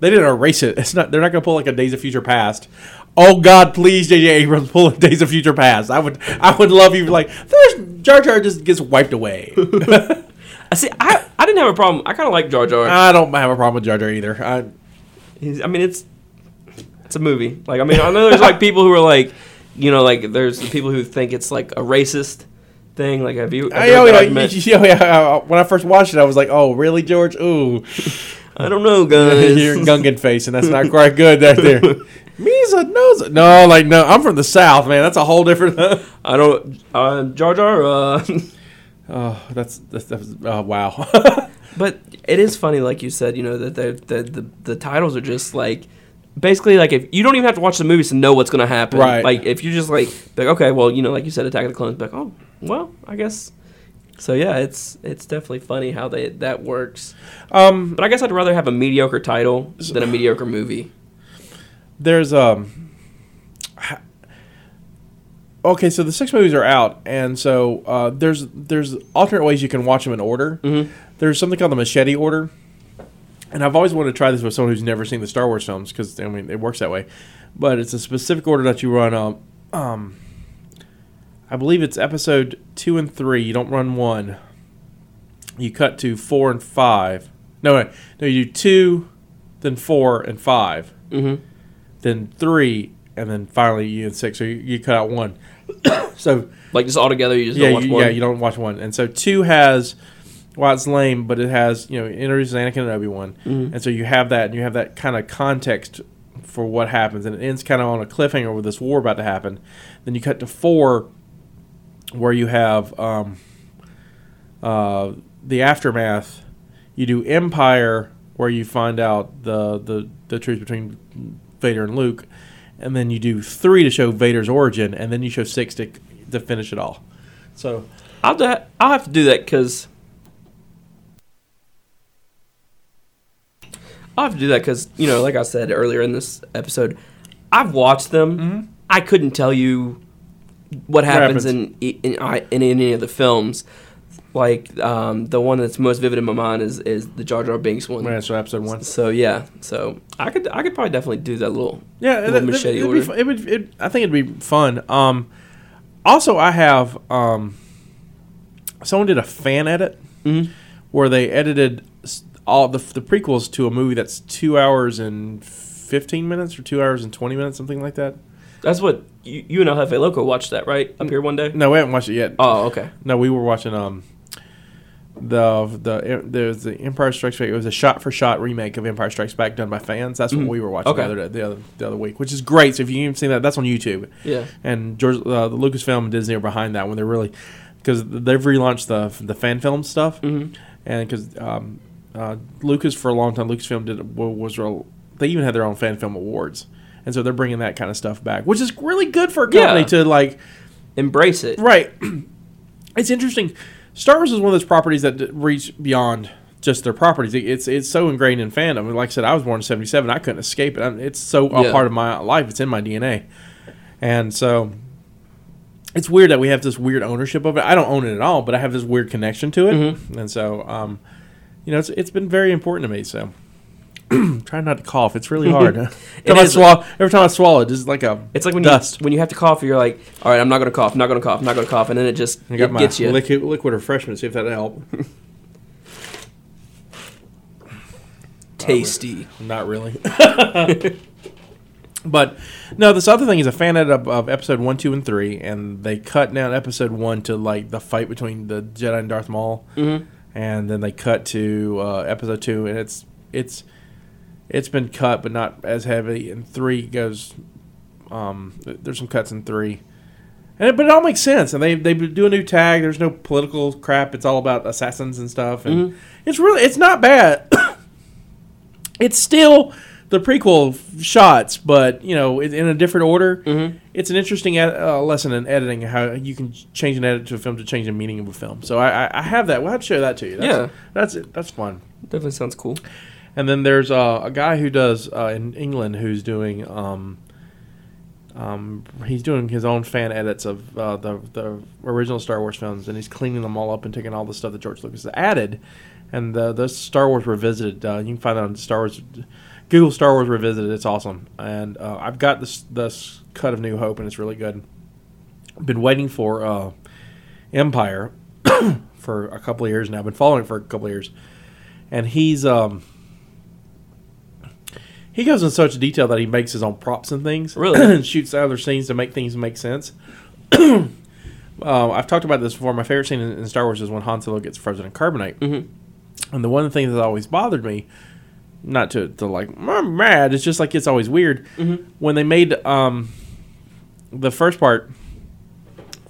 Speaker 2: they didn't erase it. It's not. They're not going to pull like a Days of Future Past. Oh God, please, J.J. Abrams, pull a Days of Future Past. I would. I would love you. Like, there's Jar Jar just gets wiped away.
Speaker 3: I see. I I didn't have a problem. I kind of like Jar Jar.
Speaker 2: I don't have a problem with Jar Jar either. I,
Speaker 3: He's, I mean, it's it's a movie. Like, I mean, I know there's like people who are like, you know, like there's people who think it's like a racist thing. Like, have you? Have
Speaker 2: I, oh, yeah, yeah, uh, when I first watched it, I was like, "Oh, really, George? Ooh,
Speaker 3: I don't know,
Speaker 2: you're
Speaker 3: guys.
Speaker 2: Gungan face, and that's not quite good right there." Misa knows. It. No, like no, I'm from the South, man. That's a whole different.
Speaker 3: I don't. Uh, Jar Jar. Uh,
Speaker 2: oh, that's that's, that's oh, wow.
Speaker 3: But it is funny, like you said, you know that the the the, the titles are just like basically like if you don't even have to watch the movies to know what's gonna happen.
Speaker 2: Right.
Speaker 3: Like if you're just like like okay, well you know like you said, Attack of the Clones, like oh well I guess. So yeah, it's it's definitely funny how they that works.
Speaker 2: um,
Speaker 3: But I guess I'd rather have a mediocre title than a mediocre movie.
Speaker 2: There's um okay, so the six movies are out, and so uh, there's there's alternate ways you can watch them in order.
Speaker 3: Mm-hmm.
Speaker 2: There's something called the machete order, and I've always wanted to try this with someone who's never seen the Star Wars films because I mean it works that way. But it's a specific order that you run. Um, um, I believe it's episode two and three. You don't run one. You cut to four and five. No, no, no. You do two, then four and five,
Speaker 3: Mm-hmm.
Speaker 2: Then three, and then finally you and six. So you, you cut out one. so
Speaker 3: Like just all together, you just
Speaker 2: yeah,
Speaker 3: don't watch
Speaker 2: you,
Speaker 3: one.
Speaker 2: yeah, you don't watch one. And so two has, well, it's lame, but it has you know introduces Anakin and Obi Wan,
Speaker 3: Mm-hmm.
Speaker 2: and so you have that, and you have that kind of context for what happens, and it ends kind of on a cliffhanger with this war about to happen. Then you cut to four, where you have um, uh, the aftermath. You do Empire, where you find out the the the truth between Vader and Luke, and then you do three to show Vader's origin, and then you show six to to finish it all. So
Speaker 3: I'll do, I'll have to do that because I'll have to do that because you know, like I said earlier in this episode, I've watched them. Mm-hmm. I couldn't tell you what happens,
Speaker 2: happens.
Speaker 3: in in, I- in any of the films. Like um, the one that's most vivid in my mind is is the Jar Jar Binks one.
Speaker 2: yeah, so episode one.
Speaker 3: So yeah, so I could I could probably definitely do that little
Speaker 2: Yeah,
Speaker 3: little
Speaker 2: that,
Speaker 3: machete order.
Speaker 2: fu- it would. It, I think it'd be fun. Um, also, I have um, someone did a fan edit
Speaker 3: Mhm.
Speaker 2: where they edited all the the prequels to a movie that's two hours and fifteen minutes or two hours and twenty minutes, something like that.
Speaker 3: That's what you, you and El Jefe Loco watched that right up here one day.
Speaker 2: No, we haven't watched it yet.
Speaker 3: Oh, okay.
Speaker 2: No, we were watching um the the there's the Empire Strikes Back. It was a shot for shot remake of Empire Strikes Back done by fans. That's what we were watching
Speaker 3: Mm-hmm. Okay.
Speaker 2: the other day, the other the other week, which is great. So if you haven't seen that, that's on YouTube.
Speaker 3: Yeah.
Speaker 2: And George, uh, the Lucasfilm and Disney are behind that when they're really because they've relaunched the the fan film stuff,
Speaker 3: Mhm.
Speaker 2: and because um, uh, Lucas for a long time, Lucasfilm did was real. They even had their own fan film awards, and so they're bringing that kind of stuff back, which is really good for a company
Speaker 3: Yeah.
Speaker 2: to like.
Speaker 3: Embrace it.
Speaker 2: Right. it's interesting. Star Wars is one of those properties that d- reach beyond just their properties. It- It's it's so ingrained in fandom. Like I said, I was born in '77. I couldn't escape it. I'm- It's so a
Speaker 3: Yeah.
Speaker 2: part of my life. It's in my DNA. And so it's weird that we have this weird ownership of it. I don't own it at all, but I have this weird connection to it.
Speaker 3: Mm-hmm.
Speaker 2: And so, um, you know, it's, it's been very important to me. So. Try not to cough. It's really hard. every, time I
Speaker 3: is.
Speaker 2: swallow, every time I swallow, it's like a
Speaker 3: It's like when
Speaker 2: dust.
Speaker 3: you when you have to cough, you're like, all right, I'm not gonna cough, I'm not gonna cough, I'm not gonna cough, and then it just
Speaker 2: I got
Speaker 3: it
Speaker 2: my
Speaker 3: gets you.
Speaker 2: liquid, liquid refreshment. See if that'll help.
Speaker 3: Tasty.
Speaker 2: Not really. but no, this other thing is a fan edit of, of episode one, two, and three, and they cut down episode one to like the fight between the Jedi and Darth Maul,
Speaker 3: Mhm.
Speaker 2: and then they cut to uh, episode two, and it's it's it's been cut, but not as heavy. And three goes. Um, there's some cuts in three. And it, but it all makes sense, and they they do a new tag. There's no political crap. It's all about assassins and stuff, and it's really it's not bad. it's still the prequel shots, but you know, in a different order.
Speaker 3: Mhm.
Speaker 2: It's an interesting uh, lesson in editing how you can change an edit to a film to change the meaning of a film. So I, I, I have that. We'll have to show that to you. That's,
Speaker 3: Yeah.
Speaker 2: that's it. That's fun.
Speaker 3: Definitely sounds cool.
Speaker 2: And then there's uh, a guy who does uh, in England who's doing. Um, um, he's doing his own fan edits of uh, the the original Star Wars films, and he's cleaning them all up and taking all the stuff that George Lucas added, and the the Star Wars Revisited. Uh, you can find that on Star Wars. Google Star Wars Revisited. It's awesome, and uh, I've got this this cut of New Hope, and it's really good. I've been waiting for uh, Empire for a couple of years now. I've been following it for a couple of years, and he's um he goes in such detail that he makes his own props and things.
Speaker 3: Really?
Speaker 2: and shoots other scenes to make things make sense. uh, I've talked about this before. My favorite scene in, in Star Wars is when Han Solo gets frozen in carbonite.
Speaker 3: Mhm.
Speaker 2: And the one thing that always bothered me, not to, to like, I'm mad, it's just like it's always weird. When they made um, the first part,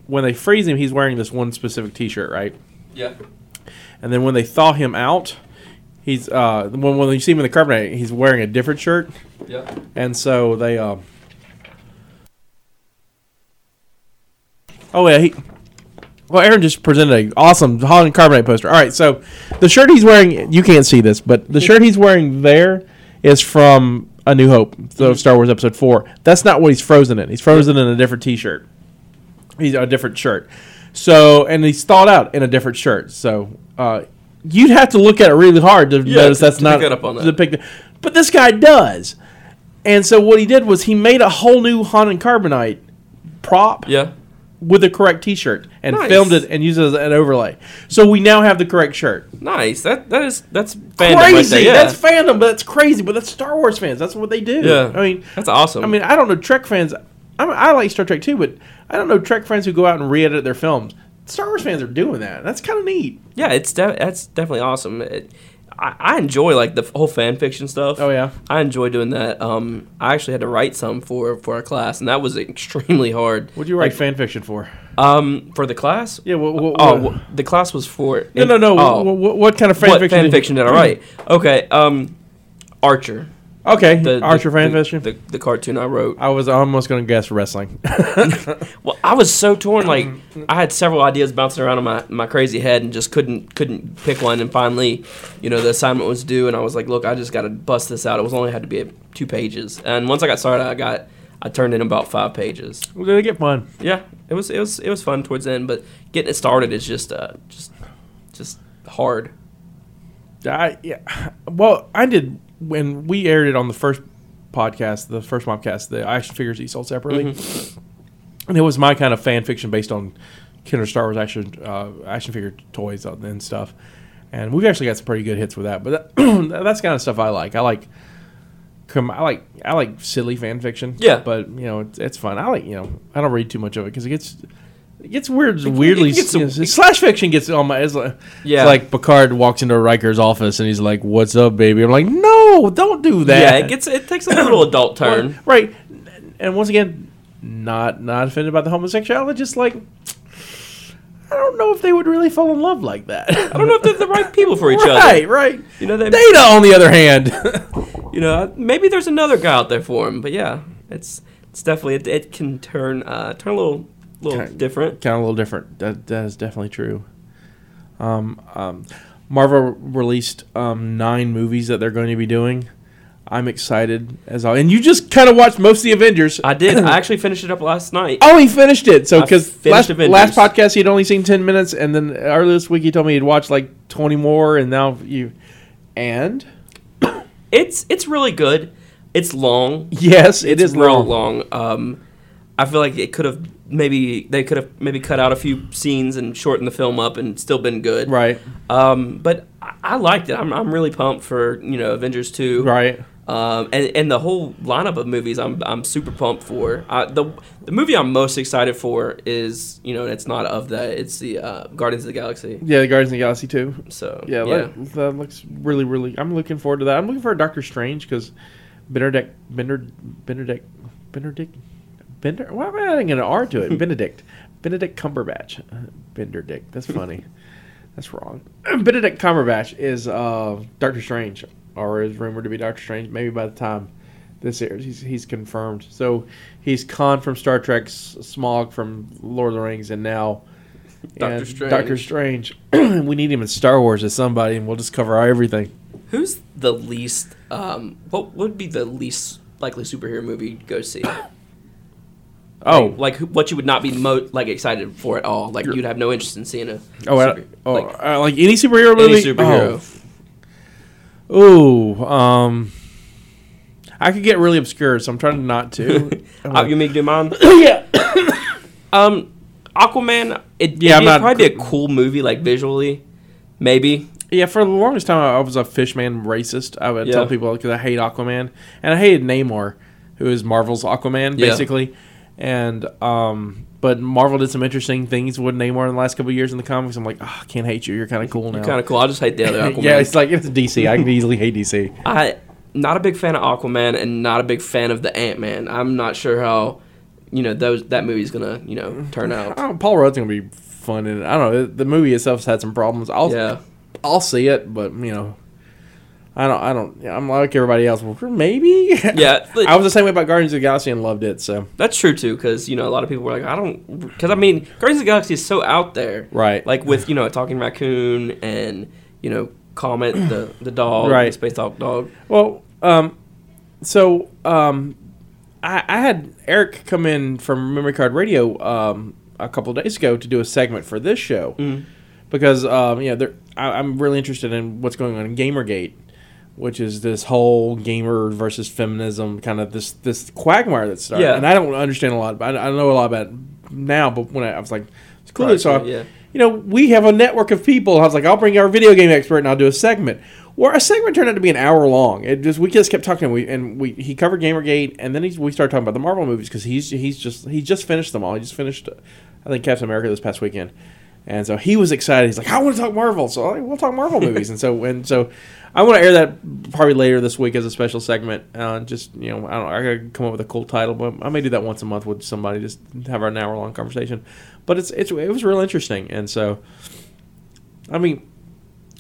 Speaker 2: when they freeze him, he's wearing this one specific t shirt, right?
Speaker 3: Yeah.
Speaker 2: And then when they thaw him out, he's uh, when when you see him in the carbonite, he's wearing a different shirt,
Speaker 3: Yeah.
Speaker 2: and so they. Uh, oh yeah, he. Well, Aaron just presented an awesome Holland carbonite poster. All right, so the shirt he's wearing, you can't see this, but the shirt he's wearing there is from A New Hope, so Star Wars Episode Four. That's not what he's frozen in. He's frozen in a different T-shirt. He's a different shirt. So and he's thawed out in a different shirt. So uh, you'd have to look at it really hard to
Speaker 3: Yeah,
Speaker 2: notice
Speaker 3: to-
Speaker 2: that's
Speaker 3: to
Speaker 2: not
Speaker 3: pick up on that.
Speaker 2: to pick the- but this guy does. And so what he did was he made a whole new Han and Carbonite prop
Speaker 3: Yeah.
Speaker 2: with the correct T-shirt and
Speaker 3: Nice.
Speaker 2: filmed it and used it as an overlay. So we now have the correct shirt.
Speaker 3: Nice. That that is that's fandom right
Speaker 2: crazy.
Speaker 3: there. Yeah.
Speaker 2: That's fandom, but that's crazy. But that's Star Wars fans. That's what they do.
Speaker 3: yeah.
Speaker 2: I mean,
Speaker 3: that's awesome.
Speaker 2: I mean, I don't know Trek fans. I, mean, I like Star Trek too, but I don't know Trek fans who go out and re-edit their films. Star Wars fans are doing that. That's kind of neat.
Speaker 3: yeah, it's de- that's definitely awesome. It, I, I enjoy like the whole fan fiction stuff.
Speaker 2: Oh yeah.
Speaker 3: I enjoy doing that. Um, I actually had to write some for for our class, and that was extremely hard.
Speaker 2: What'd you write fan fiction for?
Speaker 3: Um, for the class.
Speaker 2: Yeah. What, what,
Speaker 3: Oh,
Speaker 2: what-
Speaker 3: the class was for.
Speaker 2: no, no, no.
Speaker 3: Oh,
Speaker 2: What, what, what kind of fan
Speaker 3: what
Speaker 2: fiction?
Speaker 3: fan
Speaker 2: did-
Speaker 3: fiction did I write? Okay. Um, Archer.
Speaker 2: Okay,
Speaker 3: The,
Speaker 2: Archer
Speaker 3: the,
Speaker 2: fan
Speaker 3: the,
Speaker 2: fiction.
Speaker 3: The, the cartoon I wrote.
Speaker 2: I was almost going to guess wrestling.
Speaker 3: Well, I was so torn. Like I had several ideas bouncing around in my, my crazy head, and just couldn't couldn't pick one. And finally, you know, the assignment was due, and I was like, "Look, I just got to bust this out." It was only had to be two pages, and once I got started, I got I turned in about five pages.
Speaker 2: Did it get fun?
Speaker 3: Yeah, it was it was it was fun towards the end, but getting it started is just uh just just hard.
Speaker 2: I yeah. Well, I did when we aired it on the first podcast, the first Mopcast, the action figures he sold separately, and it was my kind of fan fiction based on Kenner Star Wars action uh, action figure toys and stuff. And we've actually got some pretty good hits with that. But that, that's kind of stuff I like. I like. I like I like silly fan fiction.
Speaker 3: Yeah.
Speaker 2: but you know it's, it's fun. I like you know I don't read too much of it because it gets it gets weird. weirdly,
Speaker 3: it gets some-
Speaker 2: know, slash fiction gets on my. It's like,
Speaker 3: Yeah.
Speaker 2: it's like Picard walks into Riker's office and he's like, "What's up, baby?" I'm like, "No, don't do that."
Speaker 3: Yeah, it gets it takes a little adult turn.
Speaker 2: right. And once again, not not offended by the homosexuality, just like I don't know if they would really fall in love like that.
Speaker 3: I don't know if they're the right people for each
Speaker 2: right,
Speaker 3: other.
Speaker 2: Right, right.
Speaker 3: You know, they,
Speaker 2: Data, on the other hand,
Speaker 3: you know, maybe there's another guy out there for him. But yeah, it's it's definitely it, it can turn uh, turn a little little
Speaker 2: Kind-
Speaker 3: different.
Speaker 2: kind of a little different. That that is definitely true. Um, um, Marvel released um, nine movies that they're going to be doing. I'm excited as all, and you just kind of watched most of the Avengers.
Speaker 3: I did. I actually finished it up last night.
Speaker 2: Oh, he finished it. So because last,
Speaker 3: Avengers.
Speaker 2: last podcast he'd only seen ten minutes, and then earlier this week he told me he'd watched like twenty more, and now you and
Speaker 3: It's it's really good. It's long.
Speaker 2: yes, it
Speaker 3: it's
Speaker 2: is
Speaker 3: real
Speaker 2: long.
Speaker 3: long. Um, I feel like it could have maybe they could have maybe cut out a few scenes and shortened the film up and still been good.
Speaker 2: Right,
Speaker 3: Um, but I, I liked it. I'm, I'm really pumped for you know Avengers two.
Speaker 2: right.
Speaker 3: Um, and, and the whole lineup of movies I'm, I'm super pumped for. Uh, the the movie I'm most excited for is you know and it's not of that it's the uh, Guardians of the Galaxy.
Speaker 2: Yeah, the Guardians of the Galaxy too.
Speaker 3: So
Speaker 2: Yeah,
Speaker 3: yeah,
Speaker 2: That, that looks really, really. I'm looking forward to that. I'm looking for Doctor Strange because Benedict, Bender, Benedict, Benedict, Bender. Why am I adding an R to it? Benedict, Benedict Cumberbatch, Bender Dick. That's funny. That's wrong. Benedict Cumberbatch is uh, Doctor Strange, or is rumored to be Doctor Strange. Maybe by the time this airs, he's, he's confirmed. So he's Khan from Star Trek, Smaug from Lord of the Rings, and now
Speaker 3: Doctor Strange.
Speaker 2: Doctor Strange. we need him in Star Wars as somebody, and we'll just cover everything.
Speaker 3: Who's the least? Um, what would be the least likely superhero movie you'd go see?
Speaker 2: Oh,
Speaker 3: like who, what you would not be mo- like excited for at all. Like you'd have no interest in seeing a.
Speaker 2: oh, I- oh,
Speaker 3: like,
Speaker 2: uh, like any superhero movie.
Speaker 3: any superhero.
Speaker 2: Oh, Ooh, um, I could get really obscure, so I'm trying not to.
Speaker 3: Uh, you make do mine.
Speaker 2: yeah,
Speaker 3: Um, Aquaman. It,
Speaker 2: Yeah,
Speaker 3: be-
Speaker 2: not-
Speaker 3: probably be a cool movie, like visually, maybe.
Speaker 2: yeah. For the longest time, I was a Fishman racist. I would tell people because I hate Aquaman, and I hated Namor, who is Marvel's Aquaman,
Speaker 3: Yeah.
Speaker 2: basically. And um, but Marvel did some interesting things with Namor in the last couple of years in the comics. I'm like, oh, I can't hate you. You're kind of cool now.
Speaker 3: Kind of cool. I just hate the other Aquaman.
Speaker 2: yeah, it's like it's DC. I can easily hate DC.
Speaker 3: I not a big fan of Aquaman and not a big fan of the Ant Man. I'm not sure how, you know, those that movie's gonna you know turn out.
Speaker 2: Oh, Paul Rudd's gonna be fun in it. I don't know. The movie itself's had some problems. I'll
Speaker 3: Yeah,
Speaker 2: I'll see it, but you know, I don't. I don't. Yeah, I'm like everybody else. Well, maybe.
Speaker 3: yeah.
Speaker 2: I was the same way about Guardians of the Galaxy and loved it. So
Speaker 3: That's true too, because you know a lot of people were like, I don't, because I mean, Guardians of the Galaxy is so out there,
Speaker 2: right.
Speaker 3: like with you know a talking raccoon and you know Comet the the dog,
Speaker 2: Right.
Speaker 3: the space dog dog.
Speaker 2: Well, um, so um, I, I had Eric come in from Memory Card Radio um a couple of days ago to do a segment for this show because um, yeah, there, I, I'm really interested in what's going on in GamerGate, which is this whole gamer versus feminism kind of this this quagmire that started.
Speaker 3: Yeah.
Speaker 2: And I don't understand a lot, but I, I know a lot about it now. But when I, I was like, it's cool.
Speaker 3: Right,
Speaker 2: so I-
Speaker 3: yeah.
Speaker 2: you know, we have a network of people. I was like, I'll bring our video game expert and I'll do a segment. Well, our segment turned out to be an hour long. It just we just kept talking. And we and we he covered GamerGate, and then he's, we started talking about the Marvel movies because he's he's just he just finished them all. He just finished, I think, Captain America this past weekend, and so he was excited. He's like, I want to talk Marvel, so I- we'll talk Marvel movies. And so and so, I want to air that probably later this week as a special segment. Uh, just you know, I don't. I gotta come up with a cool title, but I may do that once a month with somebody. Just have an hour long conversation. But it's it's it was real interesting, and so. I mean,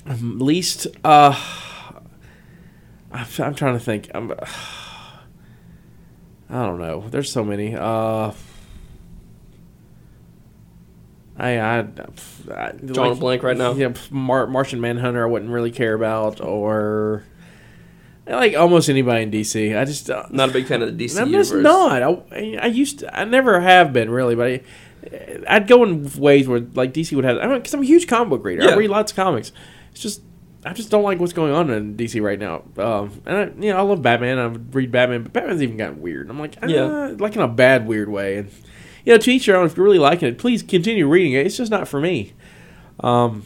Speaker 2: least uh, I'm, I'm trying to think. I'm, I don't know. There's so many. Uh, I I, I
Speaker 3: Drawing a blank right now.
Speaker 2: Yeah, Mar- Martian Manhunter. I wouldn't really care about, or like almost anybody in DC. I just uh,
Speaker 3: Not a big fan of the DC
Speaker 2: I'm
Speaker 3: universe.
Speaker 2: just not. I, I used to. I never have been really, but I, I'd go in ways where like DC would have. I mean, because I'm a huge comic book reader. I read lots of comics. It's just I just don't like what's going on in DC right now. Um, and I, you know, I love Batman. I would read Batman, but Batman's even gotten weird. I'm like, ah,
Speaker 3: Yeah.
Speaker 2: like in a bad weird way. And you know, to each their own. If you're really liking it, please continue reading it. It's just not for me. Um.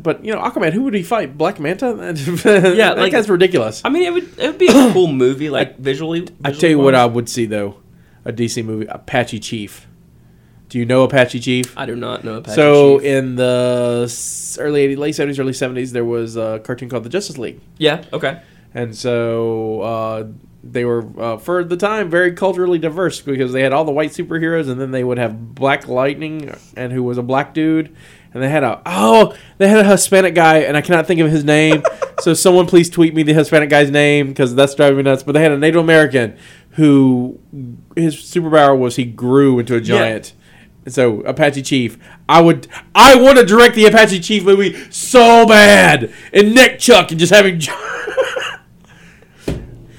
Speaker 2: But you know, Aquaman. Who would he fight? Black Manta? yeah,
Speaker 3: like-
Speaker 2: that's ridiculous.
Speaker 3: I mean, it would it would be a cool movie, like visually.
Speaker 2: I tell you what, I would see though, a DC movie, Apache Chief. Do you know Apache Chief?
Speaker 3: I do not know. Apache
Speaker 2: so
Speaker 3: Chief.
Speaker 2: in the early 80s, late seventies, early seventies, there was a cartoon called the Justice League,
Speaker 3: yeah, okay,
Speaker 2: and so uh, they were uh, for the time very culturally diverse because they had all the white superheroes, and then they would have Black Lightning, and who was a black dude, and they had a oh they had a Hispanic guy, and I cannot think of his name. so someone please tweet me the Hispanic guy's name because that's driving me nuts. But they had a Native American who his superpower was he grew into a giant. And So Apache Chief, I would, I want to direct the Apache Chief movie so bad, and neck Chuck and just having.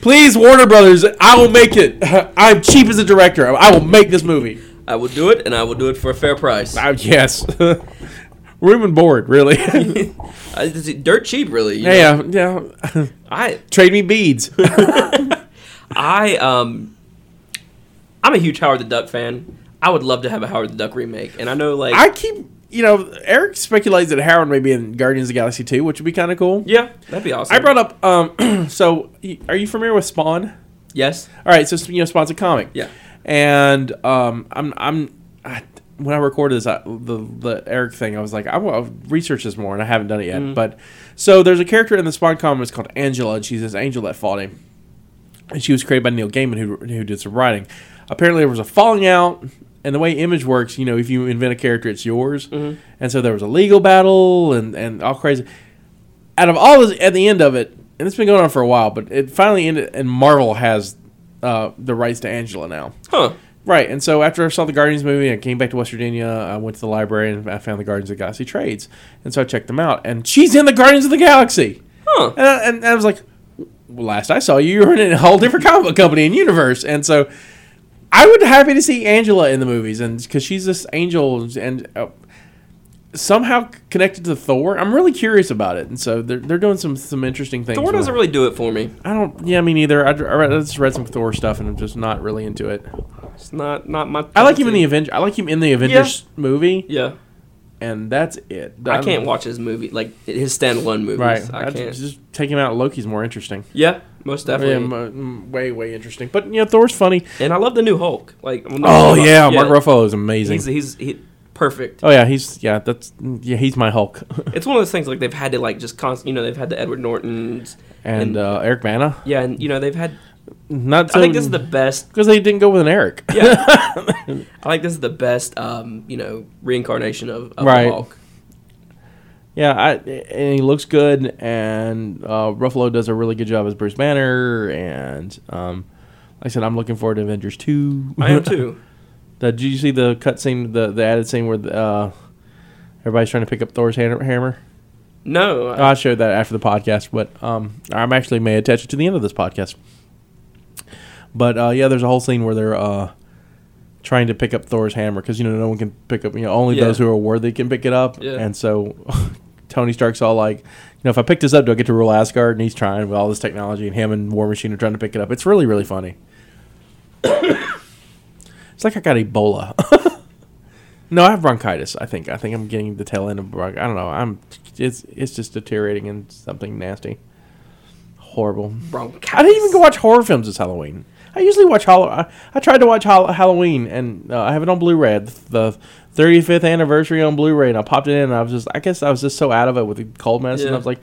Speaker 2: Please, Warner Brothers, I will make it. I'm cheap as a director. I will make this movie.
Speaker 3: I will do it, and I will do it for a fair price.
Speaker 2: Uh, yes, room and board, really.
Speaker 3: Dirt cheap, really. you know?
Speaker 2: yeah, yeah.
Speaker 3: I
Speaker 2: Trade me beads.
Speaker 3: I um, I'm a huge Howard the Duck fan. I would love to have a Howard the Duck remake, and I know like
Speaker 2: I keep, you know, Eric speculates that Howard may be in Guardians of the Galaxy 2, which would be kind of cool.
Speaker 3: yeah, that'd be awesome.
Speaker 2: I brought up, um, so are you familiar with Spawn?
Speaker 3: yes,
Speaker 2: All right, so you know, Spawn's a comic.
Speaker 3: Yeah.
Speaker 2: And um, I'm I'm I, when I recorded this I, the the Eric thing, I was like, I will research this more, and I haven't done it yet.
Speaker 3: Mm.
Speaker 2: But so there's a character in the Spawn comics called Angela, and she's this angel that fought him, and she was created by Neil Gaiman, who who did some writing. Apparently, there was a falling out. And the way Image works, you know, if you invent a character, it's yours.
Speaker 3: Mm-hmm.
Speaker 2: And so there was a legal battle and, and all crazy out of all this, at the end of it, and it's been going on for a while, but it finally ended, and Marvel has uh, the rights to Angela now.
Speaker 3: huh?
Speaker 2: Right, and so after I saw the Guardians movie, I came back to West Virginia. I went to the library and I found the Guardians of the Galaxy trades, and so I checked them out, and she's in the Guardians of the Galaxy.
Speaker 3: Huh?
Speaker 2: And I, and I was like, last I saw you, you were in a whole different comic book company and universe, and so I would be happy to see Angela in the movies, and because she's this angel and uh, somehow connected to Thor. I'm really curious about it, and so they're, they're doing some some interesting things.
Speaker 3: Thor doesn't really do it for me.
Speaker 2: I don't. Yeah, me neither. I, I, read, I just read some Thor stuff, and I'm just not really into it.
Speaker 3: It's not not my.
Speaker 2: I like him in the Avenger. I like him in the Avengers movie,
Speaker 3: Yeah,
Speaker 2: and that's it.
Speaker 3: I can't watch his movie like his standalone movies.
Speaker 2: Right,
Speaker 3: I
Speaker 2: I
Speaker 3: can't.
Speaker 2: just take him out. Loki's more interesting.
Speaker 3: yeah, most definitely.
Speaker 2: Yeah, m- m- way way interesting. But you know, Thor's funny.
Speaker 3: and I love the new Hulk. Like,
Speaker 2: Oh yeah, Mark Ruffalo is amazing.
Speaker 3: He's he's he, perfect.
Speaker 2: oh yeah, he's yeah. That's yeah. He's my Hulk.
Speaker 3: It's one of those things like they've had to like just constant. You know, they've had the Edward Nortons
Speaker 2: and
Speaker 3: And-
Speaker 2: uh, Eric Bana.
Speaker 3: Yeah, and you know they've had.
Speaker 2: Not. So,
Speaker 3: I think this is the best.
Speaker 2: because they didn't go with an Eric.
Speaker 3: Yeah, I think this is the best. Um, you know, reincarnation of, of
Speaker 2: Right.
Speaker 3: Hulk.
Speaker 2: Yeah, I, and he looks good, and uh, Ruffalo does a really good job as Bruce Banner, and um, like I said, I'm looking forward to Avengers two.
Speaker 3: I am too.
Speaker 2: The- did you see the cut scene, the the added scene where uh, everybody's trying to pick up Thor's hammer?
Speaker 3: No,
Speaker 2: Oh, I showed that after the podcast, but um, I'm actually may attach it to the end of this podcast. But uh, yeah, there's a whole scene where they're uh, trying to pick up Thor's hammer because you know no one can pick up. You know, only
Speaker 3: Yeah.
Speaker 2: those who are worthy can pick it up.
Speaker 3: Yeah.
Speaker 2: And so Tony Stark's all like, you know, if I pick this up, do I get to rule Asgard? And he's trying with all this technology, and him and War Machine are trying to pick it up. It's really really funny. it's like I got Ebola. no, I have bronchitis. I think. I think I'm getting the tail end of bronch. I don't know. I'm. It's it's just deteriorating in something nasty. Horrible.
Speaker 3: Bronchitis.
Speaker 2: I didn't even go watch horror films this Halloween. I usually watch Hall- I, I tried to watch Hall- Halloween, and uh, I have it on Blu-ray. The 35th anniversary on Blu-ray, and I popped it in. and I was just, I guess, I was just so out of it with the cold medicine.
Speaker 3: Yeah.
Speaker 2: I was like,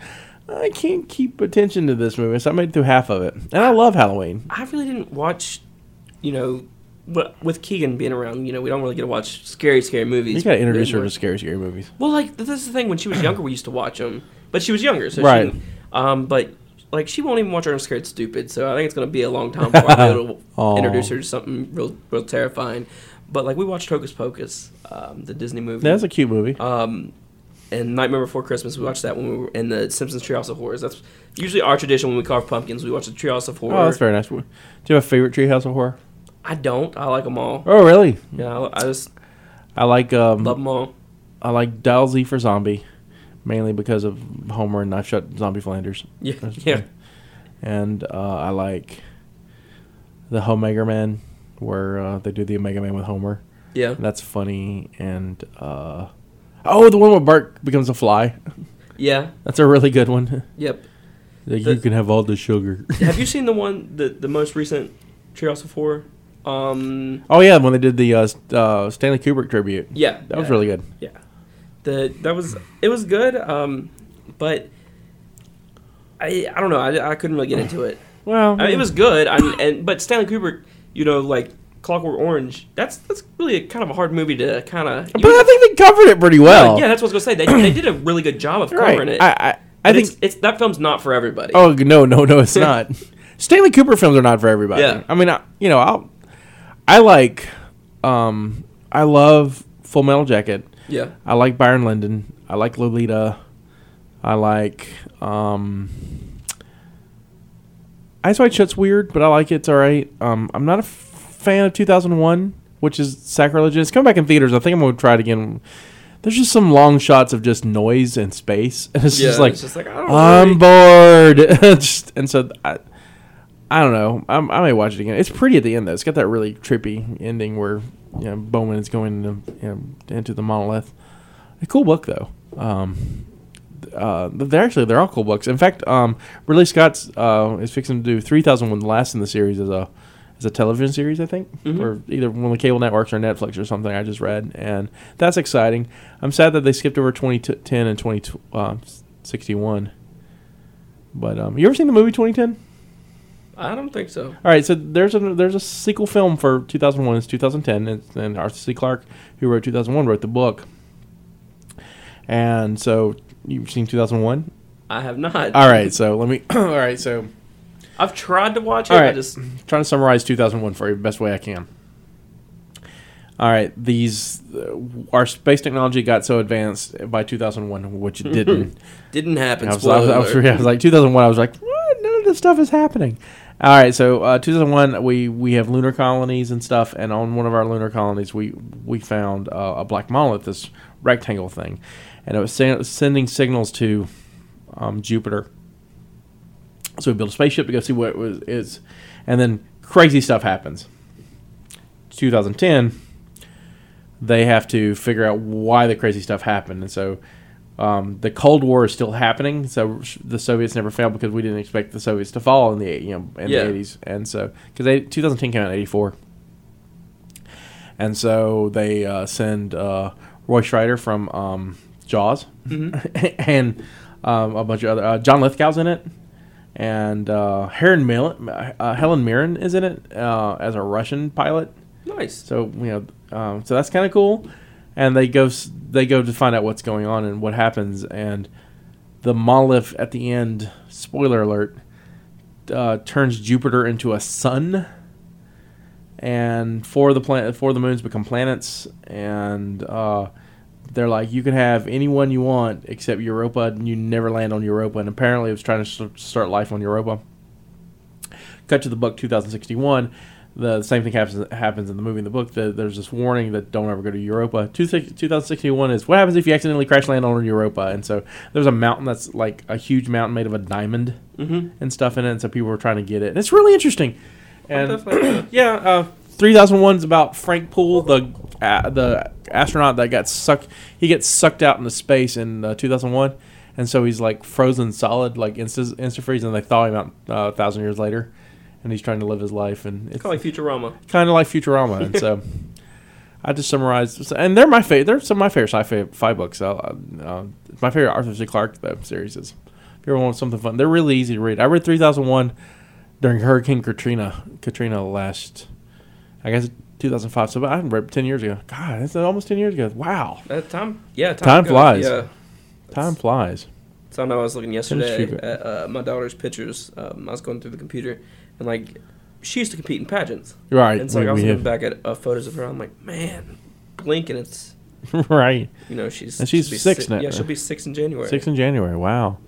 Speaker 2: I can't keep attention to this movie, so I made it through half of it. And I love Halloween.
Speaker 3: I really didn't watch, you know, but with Keegan being around, you know, we don't really get to watch scary, scary movies.
Speaker 2: You gotta introduce her to scary, scary movies.
Speaker 3: Well, like this is the thing. When she was younger, we used to watch them, but she was younger, so
Speaker 2: Right.
Speaker 3: She, um, but like she won't even watch Ernest Scared Stupid, so I think it's gonna be a long time before to introduce her to something real, real terrifying. But like we watched Hocus Pocus, um, the Disney movie.
Speaker 2: That's a cute movie.
Speaker 3: um, and Nightmare Before Christmas, we watched that when we were in the Simpsons Treehouse of Horrors. That's usually our tradition when we carve pumpkins. We watch the Treehouse of Horror.
Speaker 2: oh, that's very nice. Do you have a favorite Treehouse of Horror?
Speaker 3: I don't. I like them all.
Speaker 2: Oh, really?
Speaker 3: Yeah, I, I just
Speaker 2: I like um,
Speaker 3: love them all.
Speaker 2: I like Z for Zombie, mainly because of Homer and Knife Shot Zombie Flanders.
Speaker 3: Yeah, yeah.
Speaker 2: And uh, I like the Omega Man, where uh, they do the Omega Man with Homer.
Speaker 3: Yeah.
Speaker 2: That's funny. And uh, oh, the one where Bart becomes a fly.
Speaker 3: Yeah.
Speaker 2: That's a really good one.
Speaker 3: Yep.
Speaker 2: Like,
Speaker 3: The-
Speaker 2: you can have all the sugar.
Speaker 3: Have you seen the one the the most recent Treehouse of Horror? Um.
Speaker 2: oh yeah, when they did the uh, uh, Stanley Kubrick tribute.
Speaker 3: Yeah.
Speaker 2: That was really good.
Speaker 3: Yeah. The that was it was good. Um, but I I don't know. I, I couldn't really get into it.
Speaker 2: Well,
Speaker 3: I mean, it was good. I mean, and but Stanley Kubrick, you know, like Clockwork Orange. That's that's really a kind of a hard movie to kind of.
Speaker 2: but I think they covered it pretty well.
Speaker 3: yeah, that's what I was gonna say. They, they did a really good job of
Speaker 2: right.
Speaker 3: covering it.
Speaker 2: I, I, I think
Speaker 3: it's, it's that film's not for everybody.
Speaker 2: Oh no, no, no, it's not. Stanley Kubrick films are not for everybody.
Speaker 3: Yeah.
Speaker 2: I mean, I, you know, I'll, I like, um, I love Full Metal Jacket.
Speaker 3: Yeah.
Speaker 2: I like Barry Lyndon. I like Lolita. I like, um, Eyes Wide Shut's weird, but I like it. It's all right. Um, I'm not a f- fan of 2001, which is sacrilegious. It's coming back in theaters. I think I'm gonna try it again. There's just some long shots of just noise and space, and it's
Speaker 3: Yeah,
Speaker 2: just like
Speaker 3: it's just like, I don't
Speaker 2: I'm bored. just, and so I, I don't know. I'm, I may watch it again. It's pretty at the end though. It's got that really trippy ending where you know Bowman is going to, you know, into the monolith. A cool book though. Um, uh, they're actually they're all cool books. In fact, um, Ridley Scott's uh, is fixing to do 3001, the last in the series, as a as a television series, I think,
Speaker 3: Mhm.
Speaker 2: or either one of the cable networks or Netflix or something. I just read, and that's exciting. I'm sad that they skipped over 2010 and 2061. But um, you ever seen the movie 2010?
Speaker 3: I don't think so.
Speaker 2: All right, so there's a there's a sequel film for 2001. It's 2010, and, and Arthur C. Clarke, who wrote 2001, wrote the book. And so you've seen 2001.
Speaker 3: I have not.
Speaker 2: All right, so let me. all right, so
Speaker 3: I've tried to watch it.
Speaker 2: All
Speaker 3: I
Speaker 2: right.
Speaker 3: just
Speaker 2: trying to summarize 2001 for you the best way I can. All right, these uh, our space technology got so advanced by 2001, which it didn't.
Speaker 3: didn't happen.
Speaker 2: I was, I was, I was, yeah, I was like 2001. I was like, what? None of this stuff is happening. All right, so uh, 2001, we we have lunar colonies and stuff, and on one of our lunar colonies, we we found uh, a black monolith, this rectangle thing, and it was sen- sending signals to um, Jupiter. So we built a spaceship to go see what it was is, and then crazy stuff happens. 2010, they have to figure out why the crazy stuff happened, and so um, the Cold War is still happening. So the Soviets never failed because we didn't expect the Soviets to fall in the you know in
Speaker 3: Yeah.
Speaker 2: the 80s, and so because 2010 came out in 84, and so they uh, send uh, Roy Scheider from um, Jaws and um, a bunch of other uh, John Lithgow's in it. And uh, Helen Mirren, uh, Helen Mirren is in it uh, as a Russian pilot.
Speaker 3: nice.
Speaker 2: So you know, um, so that's kind of cool. And they go they go to find out what's going on and what happens. And the monolith at the end, spoiler alert, uh, turns Jupiter into a sun. And four of the planet, four of the moons become planets. And uh, they're like, you can have anyone you want except Europa, and you never land on Europa. And apparently, it was trying to start life on Europa. Cut to the book 2061 the same thing happens happens in the movie and the book. The, there's this warning that don't ever go to Europa. Two, 2061 is what happens if you accidentally crash land on Europa. And so there's a mountain that's like a huge mountain made of a diamond
Speaker 3: Mhm.
Speaker 2: and stuff in it. And so people were trying to get it. And it's really interesting. And yeah, uh, 3001 is about Frank Poole, the uh, the astronaut that got sucked. He gets sucked out into space in uh, 2001, and so he's like frozen solid, like insta insta freeze, and they thaw him out uh, a thousand years later, and he's trying to live his life, and it's
Speaker 3: Call it Futurama.
Speaker 2: kind of like Futurama, and so. I just summarized, and they're my favorite. They're some of my favorite sci-fi books. Uh, uh, my favorite Arthur C. Clarke though, series is. If you ever want something fun, they're really easy to read. I read 3001 during Hurricane Katrina. Katrina last, I guess, 2005. So I read 10 years ago. God, that's almost 10 years ago. Wow,
Speaker 3: That time, yeah,
Speaker 2: Time
Speaker 3: goes,
Speaker 2: flies.
Speaker 3: Yeah.
Speaker 2: time flies.
Speaker 3: So I know I was looking yesterday at uh, my daughter's pictures. Um, I was going through the computer, and like, she used to compete in pageants.
Speaker 2: Right,
Speaker 3: And so like,
Speaker 2: we-
Speaker 3: I was looking
Speaker 2: have-
Speaker 3: back at uh, photos of her. I'm like, man, blink and it's
Speaker 2: right,
Speaker 3: you know she's
Speaker 2: And she's six
Speaker 3: si-
Speaker 2: now.
Speaker 3: Yeah, she'll be six in January.
Speaker 2: six in January. Wow,